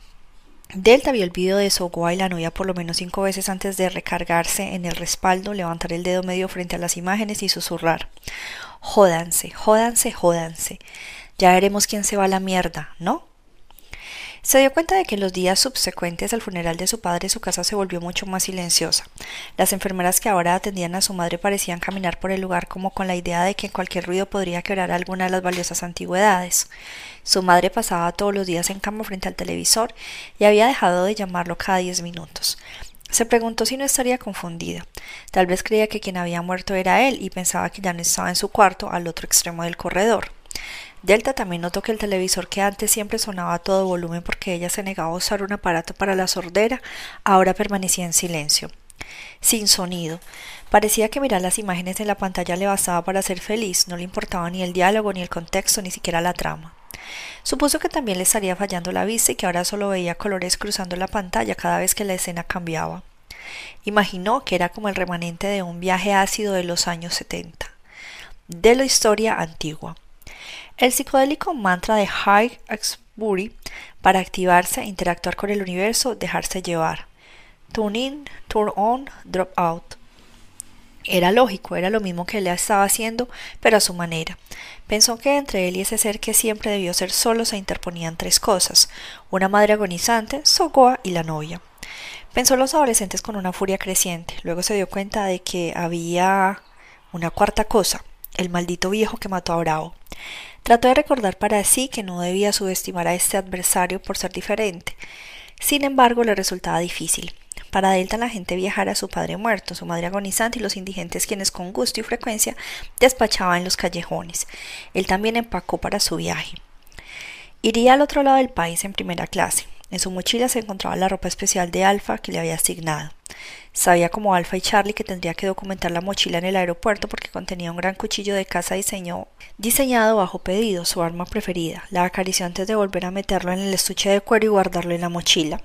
Delta vio el video de Sogua y la novia por lo menos cinco veces antes de recargarse en el respaldo, levantar el dedo medio frente a las imágenes y susurrar. Jódanse, jódanse, jódanse. Ya veremos quién se va a la mierda, ¿no? Se dio cuenta de que en los días subsecuentes al funeral de su padre su casa se volvió mucho más silenciosa. Las enfermeras que ahora atendían a su madre parecían caminar por el lugar como con la idea de que cualquier ruido podría quebrar alguna de las valiosas antigüedades. Su madre pasaba todos los días en cama frente al televisor y había dejado de llamarlo cada diez minutos. Se preguntó si no estaría confundida. Tal vez creía que quien había muerto era él y pensaba que ya no estaba en su cuarto al otro extremo del corredor. Delta también notó que el televisor que antes siempre sonaba a todo volumen porque ella se negaba a usar un aparato para la sordera, ahora permanecía en silencio, sin sonido. Parecía que mirar las imágenes en la pantalla le bastaba para ser feliz, no le importaba ni el diálogo, ni el contexto, ni siquiera la trama. Supuso que también le estaría fallando la vista y que ahora solo veía colores cruzando la pantalla cada vez que la escena cambiaba. Imaginó que era como el remanente de un viaje ácido de los años setenta, de la historia antigua. El psicodélico mantra de High Exbury para activarse, interactuar con el universo, dejarse llevar. Tune in, turn on, drop out. Era lógico, era lo mismo que él estaba haciendo, pero a su manera. Pensó que entre él y ese ser que siempre debió ser solo se interponían tres cosas: una madre agonizante, Sogoa y la novia. Pensó los adolescentes con una furia creciente. Luego se dio cuenta de que había una cuarta cosa, el maldito viejo que mató a Bravo. Trató de recordar para sí que no debía subestimar a este adversario por ser diferente. Sin embargo, le resultaba difícil. Para Delta la gente viajara a su padre muerto, su madre agonizante y los indigentes quienes con gusto y frecuencia despachaban en los callejones. Él también empacó para su viaje. Iría al otro lado del país en primera clase. En su mochila se encontraba la ropa especial de Alfa que le había asignado. Sabía como Alfa y Charlie que tendría que documentar la mochila en el aeropuerto porque contenía un gran cuchillo de caza diseñado bajo pedido, su arma preferida. La acarició antes de volver a meterlo en el estuche de cuero y guardarlo en la mochila.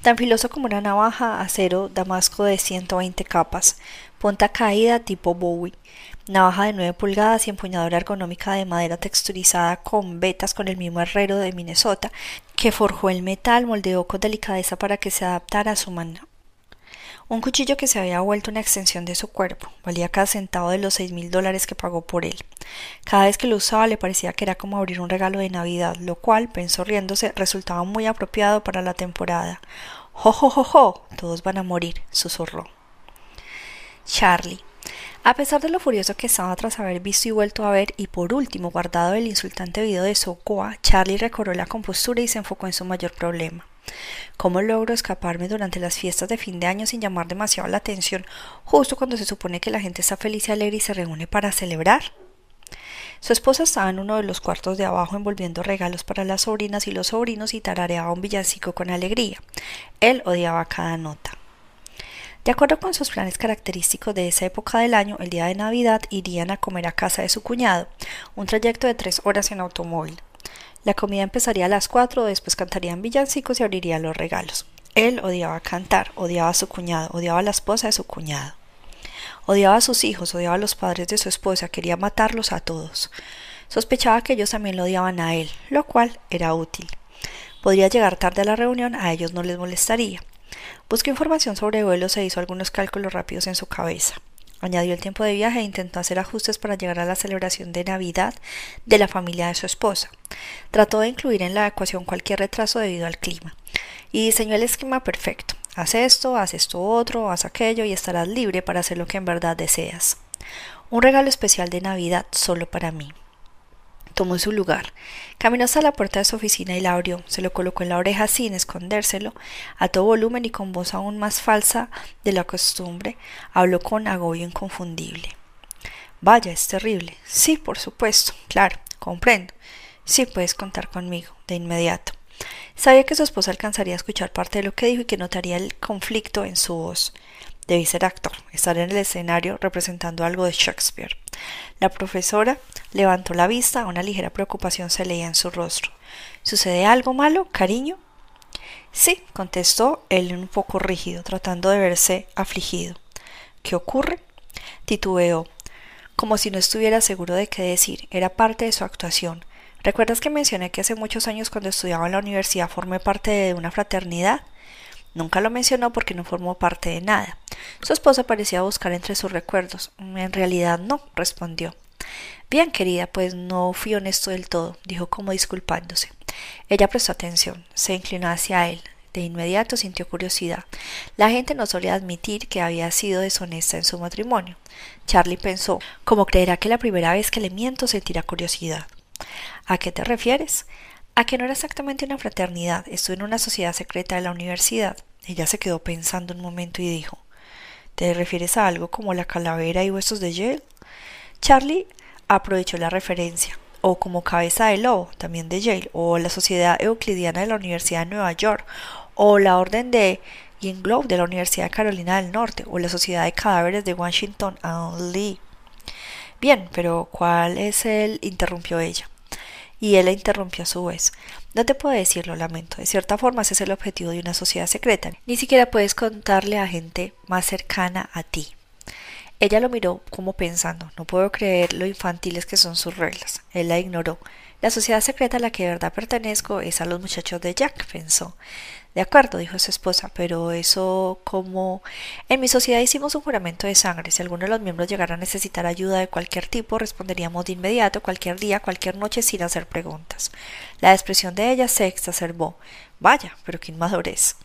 Tan filoso como una navaja acero damasco de 120 capas, punta caída tipo Bowie, navaja de 9 pulgadas y empuñadura ergonómica de madera texturizada con vetas con el mismo herrero de Minnesota que forjó el metal, moldeó con delicadeza para que se adaptara a su mano. Un cuchillo que se había vuelto una extensión de su cuerpo, valía cada centavo de los seis mil dólares que pagó por él. Cada vez que lo usaba le parecía que era como abrir un regalo de Navidad, lo cual, pensó riéndose, resultaba muy apropiado para la temporada. ¡Jo, jo, jo, jo! Todos van a morir, susurró. Charlie. A pesar de lo furioso que estaba tras haber visto y vuelto a ver, y por último guardado el insultante video de Sokoa, Charlie recobró la compostura y se enfocó en su mayor problema. ¿Cómo logro escaparme durante las fiestas de fin de año sin llamar demasiado la atención, justo cuando se supone que la gente está feliz y alegre y se reúne para celebrar? Su esposa estaba en uno de los cuartos de abajo envolviendo regalos para las sobrinas y los sobrinos y tarareaba un villancico con alegría. Él odiaba cada nota. De acuerdo con sus planes característicos de esa época del año, el día de Navidad irían a comer a casa de su cuñado, un trayecto de tres horas en automóvil. La comida empezaría a las cuatro, después cantarían villancicos y abrirían los regalos. Él odiaba cantar, odiaba a su cuñado, odiaba a la esposa de su cuñado. Odiaba a sus hijos, odiaba a los padres de su esposa, quería matarlos a todos. Sospechaba que ellos también lo odiaban a él, lo cual era útil. Podría llegar tarde a la reunión, a ellos no les molestaría. Buscó información sobre vuelos e hizo algunos cálculos rápidos en su cabeza. Añadió el tiempo de viaje e intentó hacer ajustes para llegar a la celebración de Navidad de la familia de su esposa. Trató de incluir en la ecuación cualquier retraso debido al clima y diseñó el esquema perfecto. Haz esto, haz esto otro, haz aquello y estarás libre para hacer lo que en verdad deseas. Un regalo especial de Navidad solo para mí. Tomó su lugar. Caminó hasta la puerta de su oficina y la abrió. Se lo colocó en la oreja sin escondérselo. A todo volumen y con voz aún más falsa de la costumbre, habló con agobio inconfundible. Vaya, es terrible. Sí, por supuesto. Claro, comprendo. Sí, puedes contar conmigo, de inmediato. Sabía que su esposa alcanzaría a escuchar parte de lo que dijo y que notaría el conflicto en su voz. Debí ser actor, estar en el escenario representando algo de Shakespeare. La profesora levantó la vista, una ligera preocupación se leía en su rostro. ¿Sucede algo malo, cariño? Sí, contestó él un poco rígido, tratando de verse afligido. ¿Qué ocurre? titubeó, como si no estuviera seguro de qué decir. Era parte de su actuación. ¿Recuerdas que mencioné que hace muchos años cuando estudiaba en la universidad formé parte de una fraternidad? Nunca lo mencionó porque no formó parte de nada. Su esposa parecía buscar entre sus recuerdos. En realidad no, respondió. Bien, querida, pues no fui honesto del todo, dijo como disculpándose. Ella prestó atención, se inclinó hacia él. De inmediato sintió curiosidad. La gente no solía admitir que había sido deshonesta en su matrimonio. Charlie pensó, ¿cómo creerá que la primera vez que le miento sentirá curiosidad? ¿A qué te refieres? A que no era exactamente una fraternidad, estuve en una sociedad secreta de la universidad. Ella se quedó pensando un momento y dijo ¿Te refieres a algo como la calavera y huesos de Yale? Charlie aprovechó la referencia, o como cabeza de lobo, también de Yale, o la Sociedad Euclidiana de la Universidad de Nueva York, o la Orden de Globe de la Universidad de Carolina del Norte, o la Sociedad de Cadáveres de Washington and Lee. Bien, pero ¿cuál es el? interrumpió ella. Y él la interrumpió a su vez. No te puedo decir, lo lamento. De cierta forma, ese es el objetivo de una sociedad secreta. Ni siquiera puedes contarle a gente más cercana a ti. Ella lo miró como pensando, no puedo creer lo infantiles que son sus reglas. Él la ignoró. La sociedad secreta a la que de verdad pertenezco es a los muchachos de Jack, pensó. De acuerdo, dijo su esposa, pero eso como... En mi sociedad hicimos un juramento de sangre. Si alguno de los miembros llegara a necesitar ayuda de cualquier tipo, responderíamos de inmediato, cualquier día, cualquier noche, sin hacer preguntas. La expresión de ella se exacerbó. Vaya, pero qué inmadurez.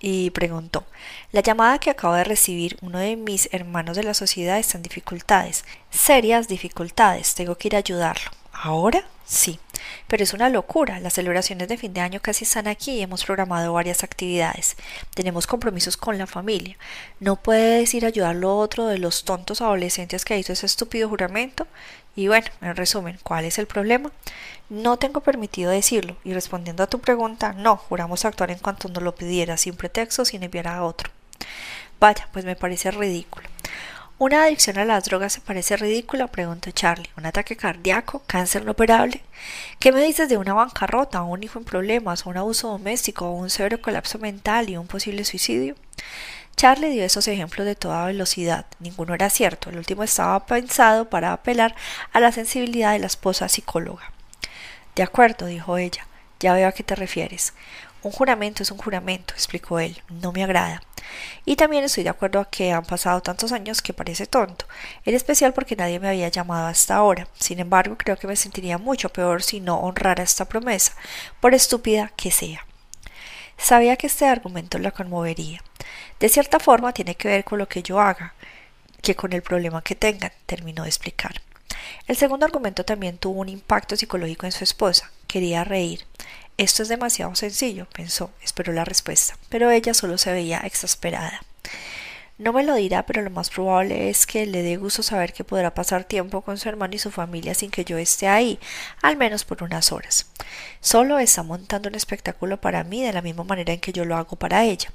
Y preguntó, la llamada que acabo de recibir uno de mis hermanos de la sociedad está en dificultades, serias dificultades, tengo que ir a ayudarlo. ¿Ahora? Sí, pero es una locura. Las celebraciones de fin de año casi están aquí y hemos programado varias actividades. Tenemos compromisos con la familia. ¿No puedes ir a ayudar lo otro de los tontos adolescentes que hizo ese estúpido juramento? Y bueno, en resumen, ¿cuál es el problema? No tengo permitido decirlo, y respondiendo a tu pregunta, no, juramos actuar en cuanto nos lo pidiera, sin pretexto, sin enviar a otro. Vaya, pues me parece ridículo. ¿Una adicción a las drogas se parece ridícula? preguntó Charlie. ¿Un ataque cardíaco? ¿Cáncer no operable? ¿Qué me dices de una bancarrota, un hijo en problemas, un abuso doméstico, un severo colapso mental y un posible suicidio? Charlie dio esos ejemplos de toda velocidad. Ninguno era cierto. El último estaba pensado para apelar a la sensibilidad de la esposa psicóloga. De acuerdo, dijo ella. Ya veo a qué te refieres. Un juramento es un juramento, explicó él. No me agrada. Y también estoy de acuerdo a que han pasado tantos años que parece tonto, en especial porque nadie me había llamado hasta ahora. Sin embargo, creo que me sentiría mucho peor si no honrara esta promesa, por estúpida que sea. Sabía que este argumento la conmovería. De cierta forma tiene que ver con lo que yo haga, que con el problema que tengan, terminó de explicar. El segundo argumento también tuvo un impacto psicológico en su esposa. Quería reír. Esto es demasiado sencillo, pensó, esperó la respuesta, pero ella solo se veía exasperada. No me lo dirá, pero lo más probable es que le dé gusto saber que podrá pasar tiempo con su hermano y su familia sin que yo esté ahí, al menos por unas horas. Solo está montando un espectáculo para mí de la misma manera en que yo lo hago para ella.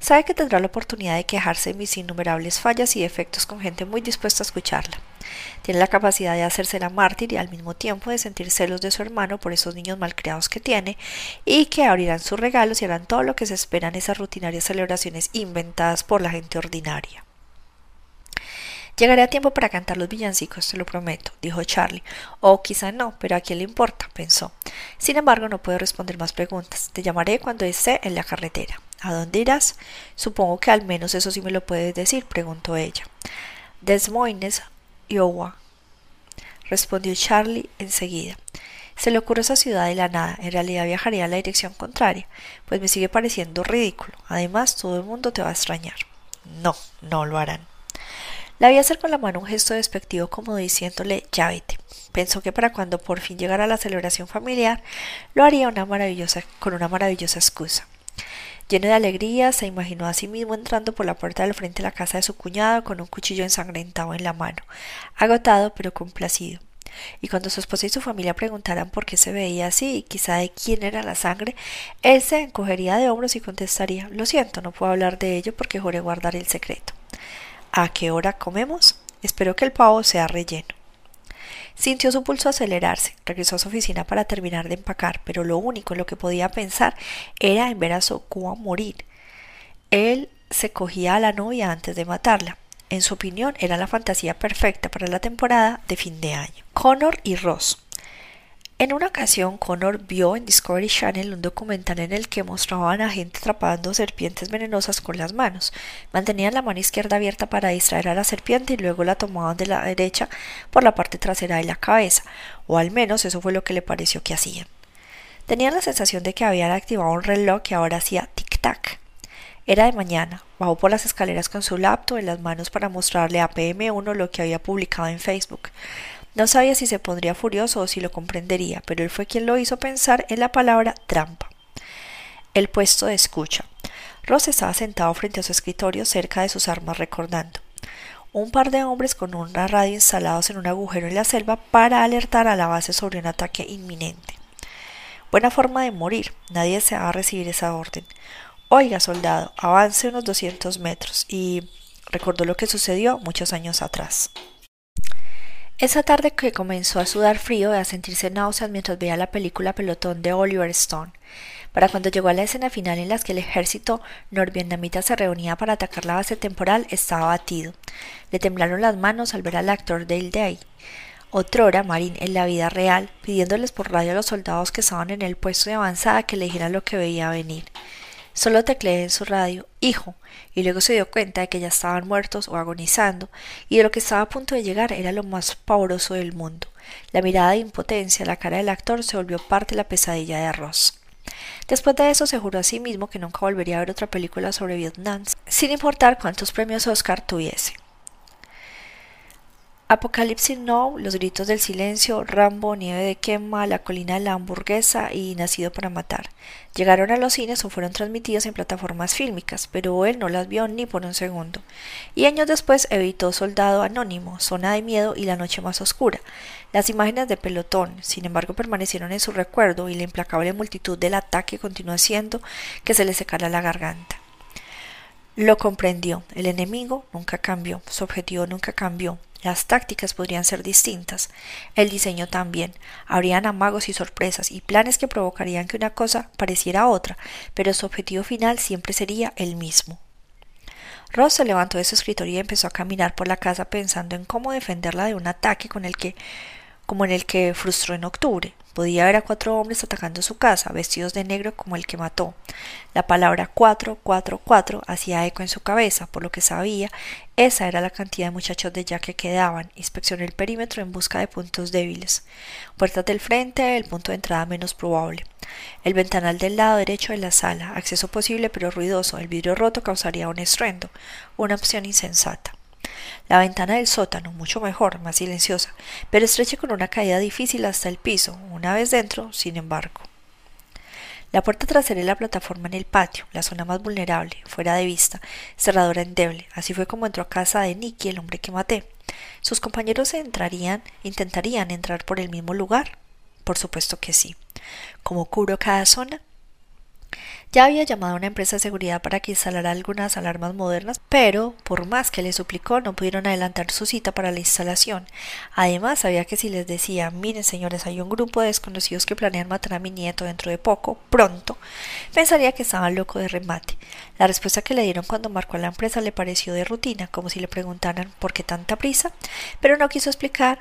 Sabe que tendrá la oportunidad de quejarse de mis innumerables fallas y defectos con gente muy dispuesta a escucharla. Tiene la capacidad de hacerse la mártir y al mismo tiempo de sentir celos de su hermano por esos niños malcriados que tiene y que abrirán sus regalos y harán todo lo que se espera en esas rutinarias celebraciones inventadas por la gente ordinaria. Llegaré a tiempo para cantar los villancicos, te lo prometo, dijo Charlie. O quizá no, pero a quién le importa, pensó. Sin embargo, no puedo responder más preguntas. Te llamaré cuando esté en la carretera. ¿A dónde irás? Supongo que al menos eso sí me lo puedes decir, preguntó ella. Des Moines, Iowa, respondió Charlie enseguida. Se le ocurrió esa ciudad de la nada. En realidad viajaría en la dirección contraria, pues me sigue pareciendo ridículo. Además, todo el mundo te va a extrañar. No, no lo harán. La vi hacer con la mano un gesto despectivo como diciéndole ya vete. Pensó que para cuando por fin llegara la celebración familiar lo haría una maravillosa, con una maravillosa excusa. Lleno de alegría, se imaginó a sí mismo entrando por la puerta del frente de la casa de su cuñado con un cuchillo ensangrentado en la mano, agotado pero complacido. Y cuando su esposa y su familia preguntaran por qué se veía así y quizá de quién era la sangre, él se encogería de hombros y contestaría Lo siento, no puedo hablar de ello porque juré guardar el secreto. ¿A qué hora comemos? Espero que el pavo sea relleno. Sintió su pulso acelerarse, regresó a su oficina para terminar de empacar, pero lo único en lo que podía pensar era en ver a Sokua morir. Él se cogía a la novia antes de matarla. En su opinión, era la fantasía perfecta para la temporada de fin de año. Connor y Ross. En una ocasión, Connor vio en Discovery Channel un documental en el que mostraban a gente atrapando serpientes venenosas con las manos. Mantenían la mano izquierda abierta para distraer a la serpiente y luego la tomaban de la derecha por la parte trasera de la cabeza, o al menos eso fue lo que le pareció que hacían. Tenían la sensación de que habían activado un reloj que ahora hacía tic-tac. Era de mañana. Bajó por las escaleras con su laptop en las manos para mostrarle a PM1 lo que había publicado en Facebook. No sabía si se pondría furioso o si lo comprendería, pero él fue quien lo hizo pensar en la palabra trampa. El puesto de escucha. Ross estaba sentado frente a su escritorio cerca de sus armas recordando. Un par de hombres con una radio instalados en un agujero en la selva para alertar a la base sobre un ataque inminente. Buena forma de morir. Nadie deseaba recibir esa orden. Oiga, soldado, avance unos doscientos metros y recordó lo que sucedió muchos años atrás. Esa tarde que comenzó a sudar frío y a sentirse náuseas mientras veía la película Pelotón de Oliver Stone. Para cuando llegó a la escena final en la que el ejército norvietnamita se reunía para atacar la base temporal, estaba abatido. Le temblaron las manos al ver al actor Dale Day, otrora marín en la vida real, pidiéndoles por radio a los soldados que estaban en el puesto de avanzada que le dijeran lo que veía venir. Solo tecleé en su radio hijo, y luego se dio cuenta de que ya estaban muertos o agonizando, y de lo que estaba a punto de llegar era lo más pavoroso del mundo. La mirada de impotencia, la cara del actor se volvió parte de la pesadilla de Ross. Después de eso se juró a sí mismo que nunca volvería a ver otra película sobre Vietnam, sin importar cuántos premios Oscar tuviese. Apocalipsis Now, Los gritos del silencio, Rambo, Nieve de quema, La colina de la hamburguesa y Nacido para matar. Llegaron a los cines o fueron transmitidos en plataformas fílmicas, pero él no las vio ni por un segundo. Y años después evitó Soldado Anónimo, Zona de Miedo y La Noche Más Oscura. Las imágenes de pelotón, sin embargo, permanecieron en su recuerdo y la implacable multitud del ataque continuó haciendo que se le secara la garganta. Lo comprendió. El enemigo nunca cambió, su objetivo nunca cambió, las tácticas podrían ser distintas, el diseño también. Habrían amagos y sorpresas y planes que provocarían que una cosa pareciera otra, pero su objetivo final siempre sería el mismo. Ross se levantó de su escritorio y empezó a caminar por la casa pensando en cómo defenderla de un ataque con el que como en el que frustró en octubre. Podía ver a cuatro hombres atacando su casa, vestidos de negro como el que mató. La palabra cuatro, cuatro, cuatro hacía eco en su cabeza, por lo que sabía, esa era la cantidad de muchachos de ya que quedaban. Inspeccionó el perímetro en busca de puntos débiles. Puertas del frente, el punto de entrada menos probable. El ventanal del lado derecho de la sala, acceso posible pero ruidoso, el vidrio roto causaría un estruendo, una opción insensata. La ventana del sótano, mucho mejor, más silenciosa, pero estrecha con una caída difícil hasta el piso, una vez dentro, sin embargo. La puerta trasera y la plataforma en el patio, la zona más vulnerable, fuera de vista, cerradora endeble. Así fue como entró a casa de Nicky, el hombre que maté. ¿Sus compañeros entrarían, intentarían entrar por el mismo lugar? Por supuesto que sí. ¿Cómo cubro cada zona? Ya había llamado a una empresa de seguridad para que instalara algunas alarmas modernas, pero por más que le suplicó no pudieron adelantar su cita para la instalación. Además, sabía que si les decía miren señores, hay un grupo de desconocidos que planean matar a mi nieto dentro de poco, pronto, pensaría que estaban loco de remate. La respuesta que le dieron cuando marcó a la empresa le pareció de rutina, como si le preguntaran por qué tanta prisa, pero no quiso explicar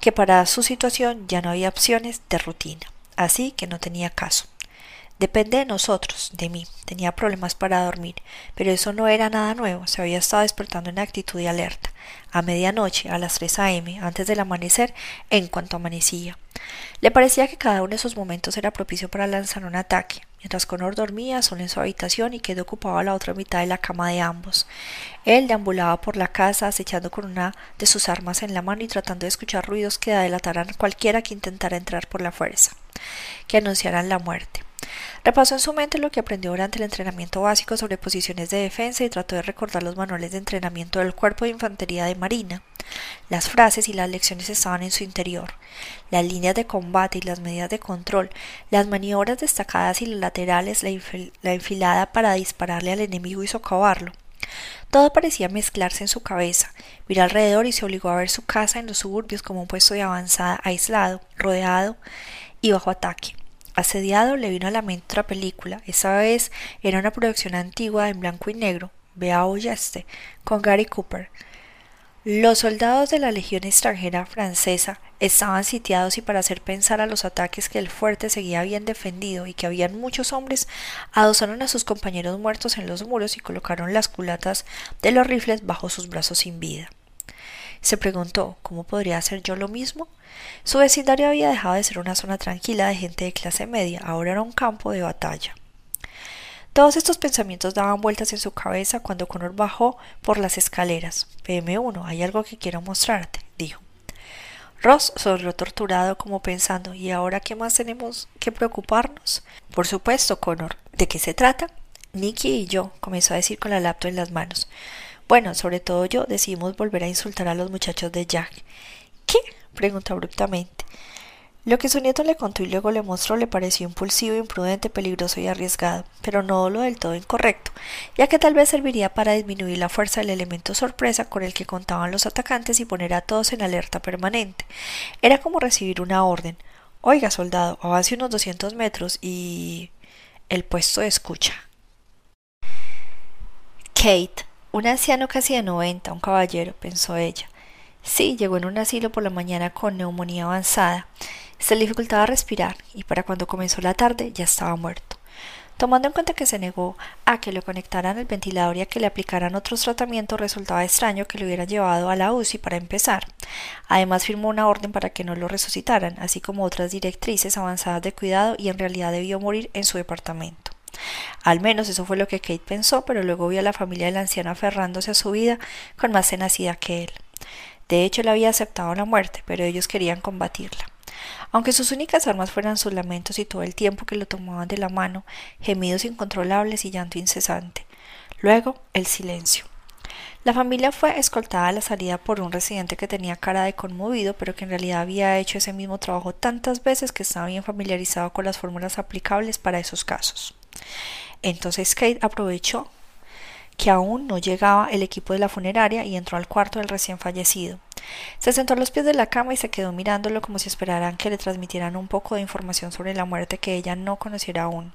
que para su situación ya no había opciones de rutina, así que no tenía caso. Depende de nosotros, de mí. Tenía problemas para dormir, pero eso no era nada nuevo. Se había estado despertando en actitud de alerta. A medianoche, a las 3 a.m., antes del amanecer, en cuanto amanecía. Le parecía que cada uno de esos momentos era propicio para lanzar un ataque, mientras Connor dormía solo en su habitación y quedó ocupaba la otra mitad de la cama de ambos. Él deambulaba por la casa acechando con una de sus armas en la mano y tratando de escuchar ruidos que delataran cualquiera que intentara entrar por la fuerza, que anunciaran la muerte. Repasó en su mente lo que aprendió durante el entrenamiento básico sobre posiciones de defensa y trató de recordar los manuales de entrenamiento del Cuerpo de Infantería de Marina. Las frases y las lecciones estaban en su interior. Las líneas de combate y las medidas de control, las maniobras destacadas y las laterales, la, enfilada para dispararle al enemigo y socavarlo. Todo parecía mezclarse en su cabeza. Miró alrededor y se obligó a ver su casa en los suburbios como un puesto de avanzada aislado, rodeado y bajo ataque. Asediado le vino a la mente otra película. Esa vez era una producción antigua en blanco y negro, Vea Oyeste, con Gary Cooper. Los soldados de la Legión extranjera francesa estaban sitiados y para hacer pensar a los ataques que el fuerte seguía bien defendido y que habían muchos hombres, adosaron a sus compañeros muertos en los muros y colocaron las culatas de los rifles bajo sus brazos sin vida. Se preguntó ¿cómo podría hacer yo lo mismo? Su vecindario había dejado de ser una zona tranquila de gente de clase media, ahora era un campo de batalla. Todos estos pensamientos daban vueltas en su cabeza cuando Connor bajó por las escaleras. PM1, hay algo que quiero mostrarte, dijo. Ross sonrió torturado como pensando ¿y ahora qué más tenemos que preocuparnos? Por supuesto, Connor. ¿De qué se trata? Nicky y yo, comenzó a decir con la laptop en las manos. Bueno, sobre todo yo, decidimos volver a insultar a los muchachos de Jack. ¿Qué? preguntó abruptamente. Lo que su nieto le contó y luego le mostró le pareció impulsivo, imprudente, peligroso y arriesgado, pero no lo del todo incorrecto, ya que tal vez serviría para disminuir la fuerza del elemento sorpresa con el que contaban los atacantes y poner a todos en alerta permanente. Era como recibir una orden. Oiga, soldado, avance unos doscientos metros y. el puesto de escucha. Kate un anciano casi de noventa, un caballero, pensó ella. Sí, llegó en un asilo por la mañana con neumonía avanzada. Se le dificultaba respirar y para cuando comenzó la tarde ya estaba muerto. Tomando en cuenta que se negó a que le conectaran el ventilador y a que le aplicaran otros tratamientos, resultaba extraño que lo hubieran llevado a la UCI para empezar. Además firmó una orden para que no lo resucitaran, así como otras directrices avanzadas de cuidado y en realidad debió morir en su departamento. Al menos eso fue lo que Kate pensó, pero luego vio a la familia del anciano aferrándose a su vida con más tenacidad que él. De hecho, él había aceptado la muerte, pero ellos querían combatirla. Aunque sus únicas armas fueran sus lamentos y todo el tiempo que lo tomaban de la mano, gemidos incontrolables y llanto incesante. Luego, el silencio. La familia fue escoltada a la salida por un residente que tenía cara de conmovido, pero que en realidad había hecho ese mismo trabajo tantas veces que estaba bien familiarizado con las fórmulas aplicables para esos casos. Entonces Kate aprovechó que aún no llegaba el equipo de la funeraria y entró al cuarto del recién fallecido. Se sentó a los pies de la cama y se quedó mirándolo como si esperaran que le transmitieran un poco de información sobre la muerte que ella no conociera aún.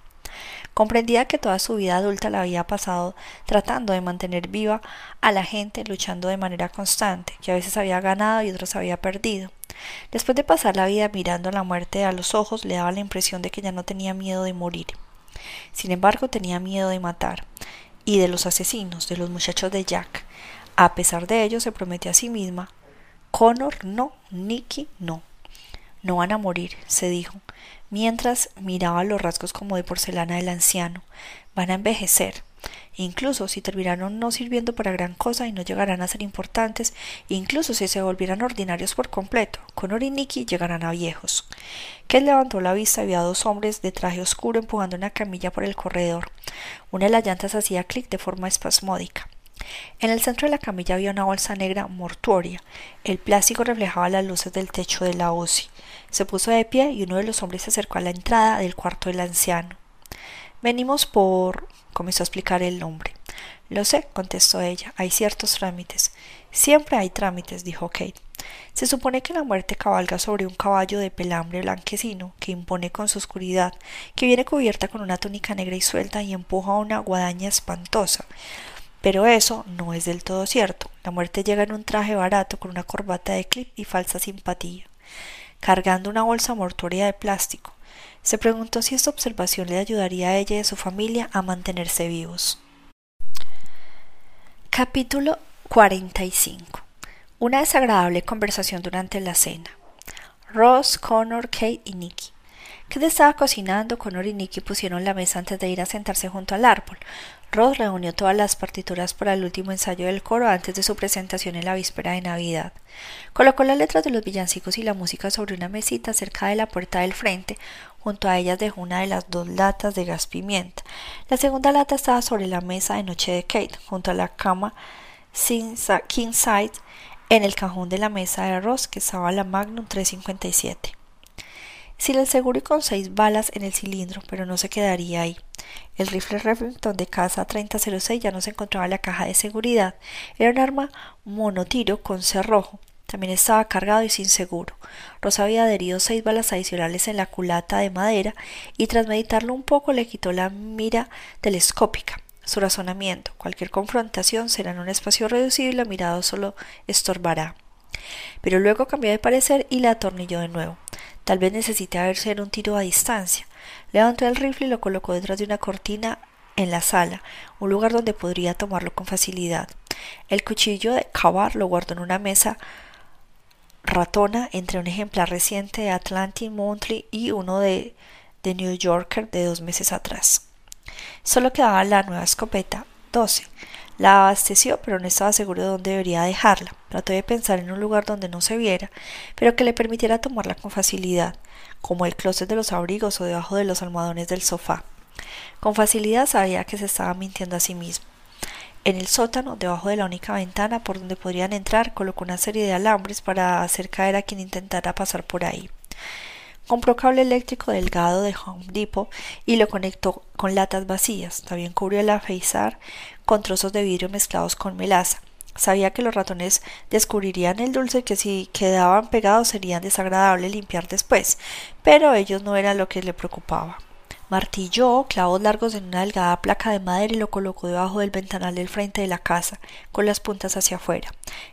Comprendía que toda su vida adulta la había pasado tratando de mantener viva a la gente, luchando de manera constante, que a veces había ganado y otras había perdido. Después de pasar la vida mirando la muerte a los ojos, le daba la impresión de que ya no tenía miedo de morir. Sin embargo, tenía miedo de matar y de los asesinos, de los muchachos de Jack. A pesar de ello, se prometió a sí misma Connor no, Nicky no. No van a morir, se dijo, mientras miraba los rasgos como de porcelana del anciano. Van a envejecer. Incluso si terminaron no sirviendo para gran cosa y no llegarán a ser importantes, incluso si se volvieran ordinarios por completo, Connor y Nicky llegarán a viejos. Ken levantó la vista y vio a dos hombres de traje oscuro empujando una camilla por el corredor. Una de las llantas hacía clic de forma espasmódica. En el centro de la camilla había una bolsa negra mortuoria. El plástico reflejaba las luces del techo de la UCI. Se puso de pie y uno de los hombres se acercó a la entrada del cuarto del anciano. Venimos por comenzó a explicar el hombre. Lo sé, contestó ella, hay ciertos trámites. Siempre hay trámites, dijo Kate. Se supone que la muerte cabalga sobre un caballo de pelambre blanquecino, que impone con su oscuridad, que viene cubierta con una túnica negra y suelta y empuja una guadaña espantosa. Pero eso no es del todo cierto. La muerte llega en un traje barato con una corbata de clip y falsa simpatía, cargando una bolsa mortuoria de plástico. Se preguntó si esta observación le ayudaría a ella y a su familia a mantenerse vivos. Capítulo 45 Una desagradable conversación durante la cena. Ross, Connor, Kate y Nicky. Kate estaba cocinando, Connor y Nicky pusieron la mesa antes de ir a sentarse junto al árbol. Ross reunió todas las partituras para el último ensayo del coro antes de su presentación en la víspera de Navidad. Colocó las letras de los villancicos y la música sobre una mesita cerca de la puerta del frente. Junto a ellas dejó una de las dos latas de gas pimienta. La segunda lata estaba sobre la mesa de noche de Kate, junto a la cama king side en el cajón de la mesa de Ross que estaba la Magnum 357 sin el seguro y con seis balas en el cilindro, pero no se quedaría ahí. El rifle Remington de casa 3006 ya no se encontraba en la caja de seguridad. Era un arma monotiro con cerrojo. También estaba cargado y sin seguro. Rosa había adherido seis balas adicionales en la culata de madera y tras meditarlo un poco le quitó la mira telescópica. Su razonamiento, cualquier confrontación será en un espacio reducido y la mirada solo estorbará. Pero luego cambió de parecer y la atornilló de nuevo. Tal vez necesite hacer un tiro a distancia. Levantó el rifle y lo colocó detrás de una cortina en la sala, un lugar donde podría tomarlo con facilidad. El cuchillo de cavar lo guardó en una mesa ratona entre un ejemplar reciente de Atlantic Monthly y uno de, de New Yorker de dos meses atrás. Solo quedaba la nueva escopeta 12. La abasteció, pero no estaba seguro de dónde debería dejarla. Trató de pensar en un lugar donde no se viera, pero que le permitiera tomarla con facilidad, como el closet de los abrigos o debajo de los almohadones del sofá. Con facilidad sabía que se estaba mintiendo a sí mismo. En el sótano, debajo de la única ventana por donde podrían entrar, colocó una serie de alambres para hacer caer a quien intentara pasar por ahí. Compró cable eléctrico delgado de Home Depot y lo conectó con latas vacías. También cubrió el afeizar con trozos de vidrio mezclados con melaza. Sabía que los ratones descubrirían el dulce y que si quedaban pegados serían desagradables limpiar después, pero ellos no eran lo que le preocupaba. Martilló clavos largos en una delgada placa de madera y lo colocó debajo del ventanal del frente de la casa, con las puntas hacia afuera.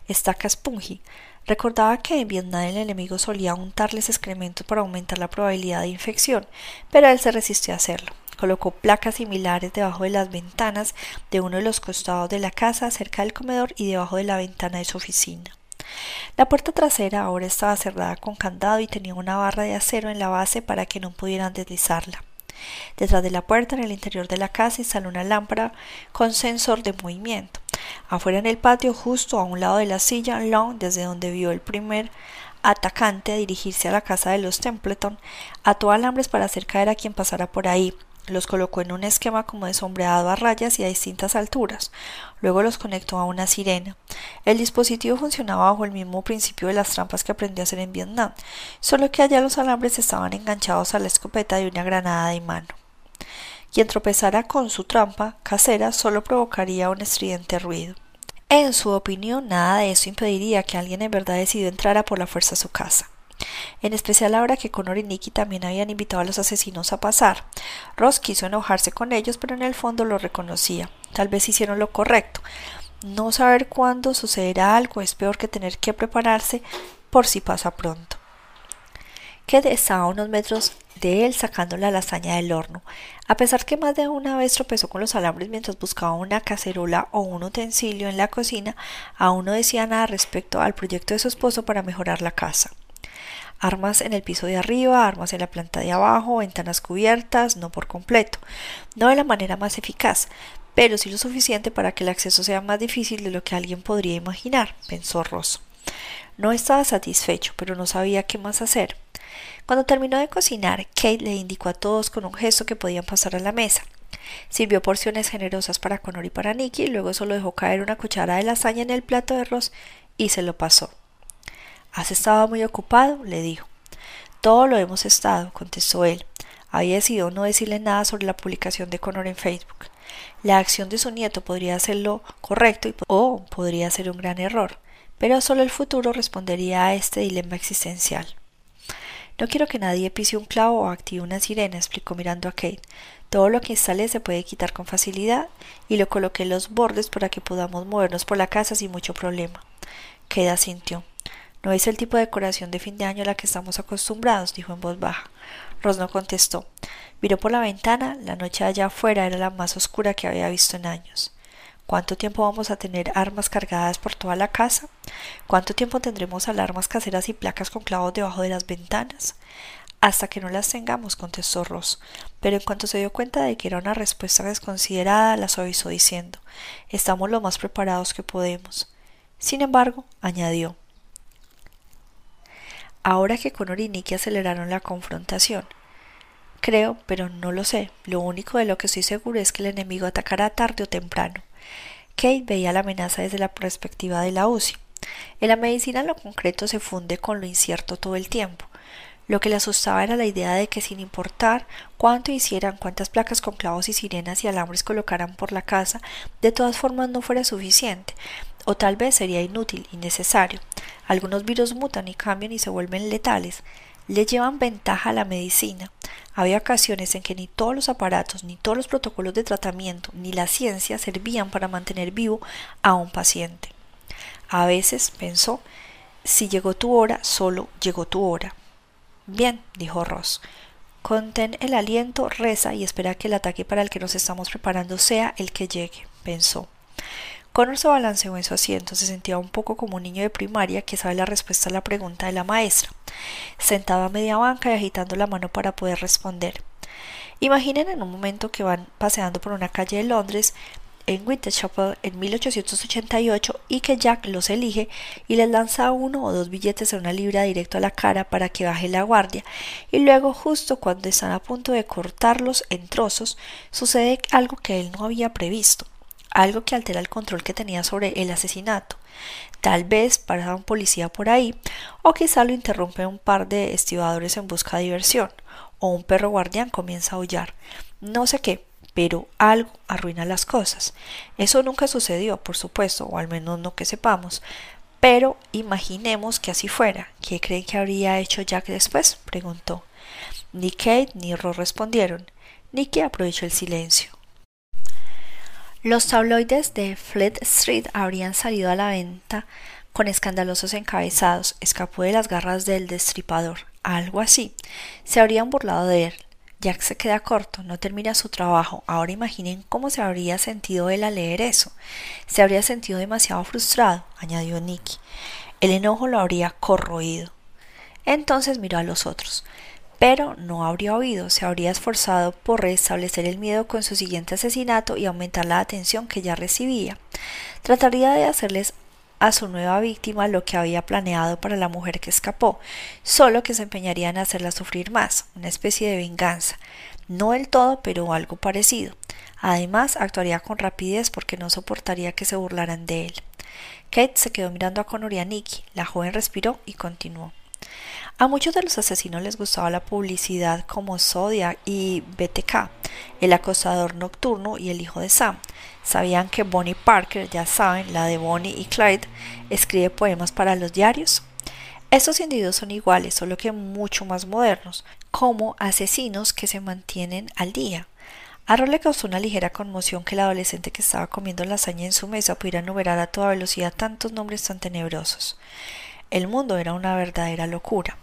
Estaca Spungy Recordaba que en Vietnam el enemigo solía untarles excrementos para aumentar la probabilidad de infección, pero él se resistió a hacerlo. Colocó placas similares debajo de las ventanas de uno de los costados de la casa, cerca del comedor y debajo de la ventana de su oficina. La puerta trasera ahora estaba cerrada con candado y tenía una barra de acero en la base para que no pudieran deslizarla. Detrás de la puerta, en el interior de la casa, instaló una lámpara con sensor de movimiento. Afuera en el patio, justo a un lado de la silla, Long, desde donde vio el primer atacante dirigirse a la casa de los Templeton, ató alambres para hacer caer a quien pasara por ahí, los colocó en un esquema como de sombreado a rayas y a distintas alturas. Luego los conectó a una sirena. El dispositivo funcionaba bajo el mismo principio de las trampas que aprendió a hacer en Vietnam, solo que allá los alambres estaban enganchados a la escopeta de una granada de mano. Quien tropezara con su trampa casera solo provocaría un estridente ruido. En su opinión, nada de eso impediría que alguien en verdad decidió entrara por la fuerza a su casa. En especial ahora que Connor y Nicky también habían invitado a los asesinos a pasar. Ross quiso enojarse con ellos, pero en el fondo lo reconocía. Tal vez hicieron lo correcto. No saber cuándo sucederá algo es peor que tener que prepararse por si pasa pronto. Ked estaba a unos metros de él sacando la lasaña del horno. A pesar que más de una vez tropezó con los alambres mientras buscaba una cacerola o un utensilio en la cocina, aún no decía nada respecto al proyecto de su esposo para mejorar la casa. Armas en el piso de arriba, armas en la planta de abajo, ventanas cubiertas, no por completo, no de la manera más eficaz, pero sí lo suficiente para que el acceso sea más difícil de lo que alguien podría imaginar, pensó Ross. No estaba satisfecho, pero no sabía qué más hacer. Cuando terminó de cocinar, Kate le indicó a todos con un gesto que podían pasar a la mesa. Sirvió porciones generosas para Connor y para Nicky, luego solo dejó caer una cuchara de lasaña en el plato de arroz y se lo pasó. ¿Has estado muy ocupado? le dijo. Todo lo hemos estado, contestó él. Había decidido no decirle nada sobre la publicación de Connor en Facebook. La acción de su nieto podría ser lo correcto o podría ser un gran error, pero solo el futuro respondería a este dilema existencial. No quiero que nadie pise un clavo o active una sirena, explicó mirando a Kate. Todo lo que instalé se puede quitar con facilidad y lo coloqué en los bordes para que podamos movernos por la casa sin mucho problema. Kate asintió. No es el tipo de decoración de fin de año a la que estamos acostumbrados, dijo en voz baja. Ross no contestó. Miró por la ventana, la noche allá afuera era la más oscura que había visto en años. ¿Cuánto tiempo vamos a tener armas cargadas por toda la casa? ¿Cuánto tiempo tendremos alarmas caseras y placas con clavos debajo de las ventanas? Hasta que no las tengamos, contestó Ross, pero en cuanto se dio cuenta de que era una respuesta desconsiderada, la suavizó diciendo Estamos lo más preparados que podemos. Sin embargo, añadió Ahora que Connor y Nicky aceleraron la confrontación, creo, pero no lo sé, lo único de lo que estoy seguro es que el enemigo atacará tarde o temprano. Kate veía la amenaza desde la perspectiva de la UCI. En la medicina lo concreto se funde con lo incierto todo el tiempo. Lo que le asustaba era la idea de que sin importar cuánto hicieran, cuántas placas con clavos y sirenas y alambres colocaran por la casa, de todas formas no fuera suficiente, o tal vez sería inútil, innecesario. Algunos virus mutan y cambian y se vuelven letales. Le llevan ventaja a la medicina. Había ocasiones en que ni todos los aparatos, ni todos los protocolos de tratamiento, ni la ciencia servían para mantener vivo a un paciente. A veces pensó, si llegó tu hora, solo llegó tu hora. Bien, dijo Ross. Contén el aliento, reza y espera que el ataque para el que nos estamos preparando sea el que llegue, pensó. Connor se balanceó en su asiento, se sentía un poco como un niño de primaria que sabe la respuesta a la pregunta de la maestra, sentado a media banca y agitando la mano para poder responder. Imaginen en un momento que van paseando por una calle de Londres en Whitechapel en 1888 y que Jack los elige y les lanza uno o dos billetes en una libra directo a la cara para que baje la guardia. Y luego justo cuando están a punto de cortarlos en trozos sucede algo que él no había previsto algo que altera el control que tenía sobre el asesinato. Tal vez para un policía por ahí, o quizá lo interrumpe un par de estibadores en busca de diversión, o un perro guardián comienza a aullar. No sé qué, pero algo arruina las cosas. Eso nunca sucedió, por supuesto, o al menos no que sepamos. Pero imaginemos que así fuera. ¿Qué creen que habría hecho Jack después? preguntó. Ni Kate ni Ross respondieron. Nicky aprovechó el silencio. Los tabloides de Fleet Street habrían salido a la venta con escandalosos encabezados. Escapó de las garras del destripador. Algo así. Se habrían burlado de él. Jack se queda corto, no termina su trabajo. Ahora imaginen cómo se habría sentido él al leer eso. Se habría sentido demasiado frustrado, añadió Nicky. El enojo lo habría corroído. Entonces miró a los otros. Pero no habría oído, se habría esforzado por restablecer el miedo con su siguiente asesinato y aumentar la atención que ya recibía. Trataría de hacerles a su nueva víctima lo que había planeado para la mujer que escapó, solo que se empeñaría en hacerla sufrir más, una especie de venganza. No del todo, pero algo parecido. Además, actuaría con rapidez porque no soportaría que se burlaran de él. Kate se quedó mirando a Connor y a Nicky. La joven respiró y continuó. A muchos de los asesinos les gustaba la publicidad como Zodiac y BTK, el acosador nocturno y el hijo de Sam. ¿Sabían que Bonnie Parker, ya saben, la de Bonnie y Clyde, escribe poemas para los diarios? Estos individuos son iguales, solo que mucho más modernos, como asesinos que se mantienen al día. A Roll le causó una ligera conmoción que el adolescente que estaba comiendo lasaña en su mesa pudiera enumerar a toda velocidad tantos nombres tan tenebrosos. El mundo era una verdadera locura.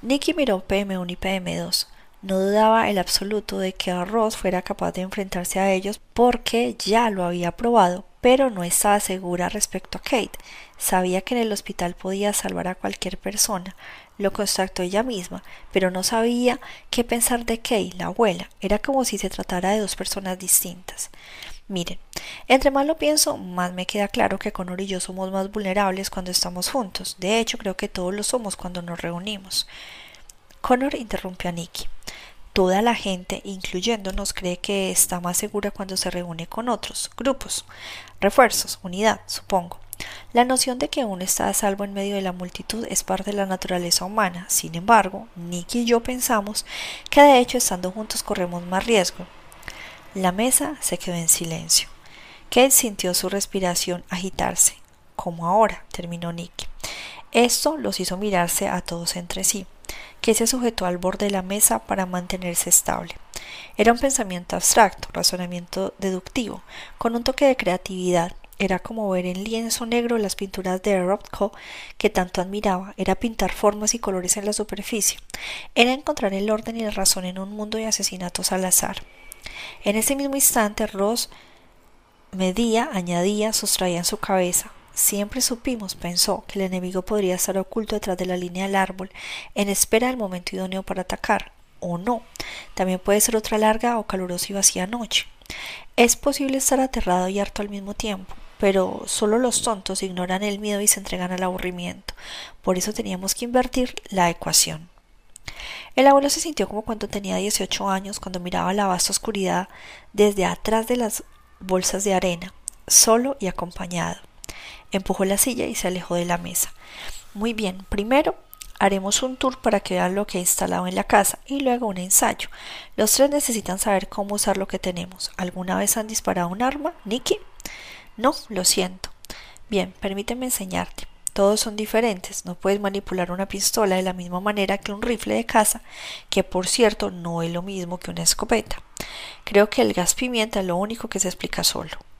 Nicky miró PM1 y PM2. No dudaba el absoluto de que Ross fuera capaz de enfrentarse a ellos porque ya lo había probado, pero no estaba segura respecto a Kate. Sabía que en el hospital podía salvar a cualquier persona. Lo constató ella misma, pero no sabía qué pensar de Kate, la abuela. Era como si se tratara de dos personas distintas. Miren, entre más lo pienso, más me queda claro que Connor y yo somos más vulnerables cuando estamos juntos. De hecho, creo que todos lo somos cuando nos reunimos. Connor interrumpió a Nicky. Toda la gente, incluyéndonos, cree que está más segura cuando se reúne con otros grupos, refuerzos, unidad, supongo. La noción de que uno está a salvo en medio de la multitud es parte de la naturaleza humana. Sin embargo, Nicky y yo pensamos que de hecho estando juntos corremos más riesgo, la mesa se quedó en silencio. Kate sintió su respiración agitarse. Como ahora, terminó Nick. Esto los hizo mirarse a todos entre sí, que se sujetó al borde de la mesa para mantenerse estable. Era un pensamiento abstracto, razonamiento deductivo, con un toque de creatividad. Era como ver en lienzo negro las pinturas de Rothko que tanto admiraba. Era pintar formas y colores en la superficie. Era encontrar el orden y la razón en un mundo de asesinatos al azar. En ese mismo instante, Ross medía, añadía, sustraía en su cabeza. Siempre supimos, pensó, que el enemigo podría estar oculto detrás de la línea del árbol, en espera del momento idóneo para atacar, o no. También puede ser otra larga o calurosa y vacía noche. Es posible estar aterrado y harto al mismo tiempo, pero solo los tontos ignoran el miedo y se entregan al aburrimiento. Por eso teníamos que invertir la ecuación. El abuelo se sintió como cuando tenía dieciocho años, cuando miraba la vasta oscuridad desde atrás de las bolsas de arena, solo y acompañado. Empujó la silla y se alejó de la mesa. Muy bien, primero haremos un tour para que vean lo que he instalado en la casa y luego un ensayo. Los tres necesitan saber cómo usar lo que tenemos. ¿Alguna vez han disparado un arma, Nicky? No, lo siento. Bien, permíteme enseñarte. Todos son diferentes. No puedes manipular una pistola de la misma manera que un rifle de caza, que por cierto no es lo mismo que una escopeta. Creo que el gas pimienta es lo único que se explica solo.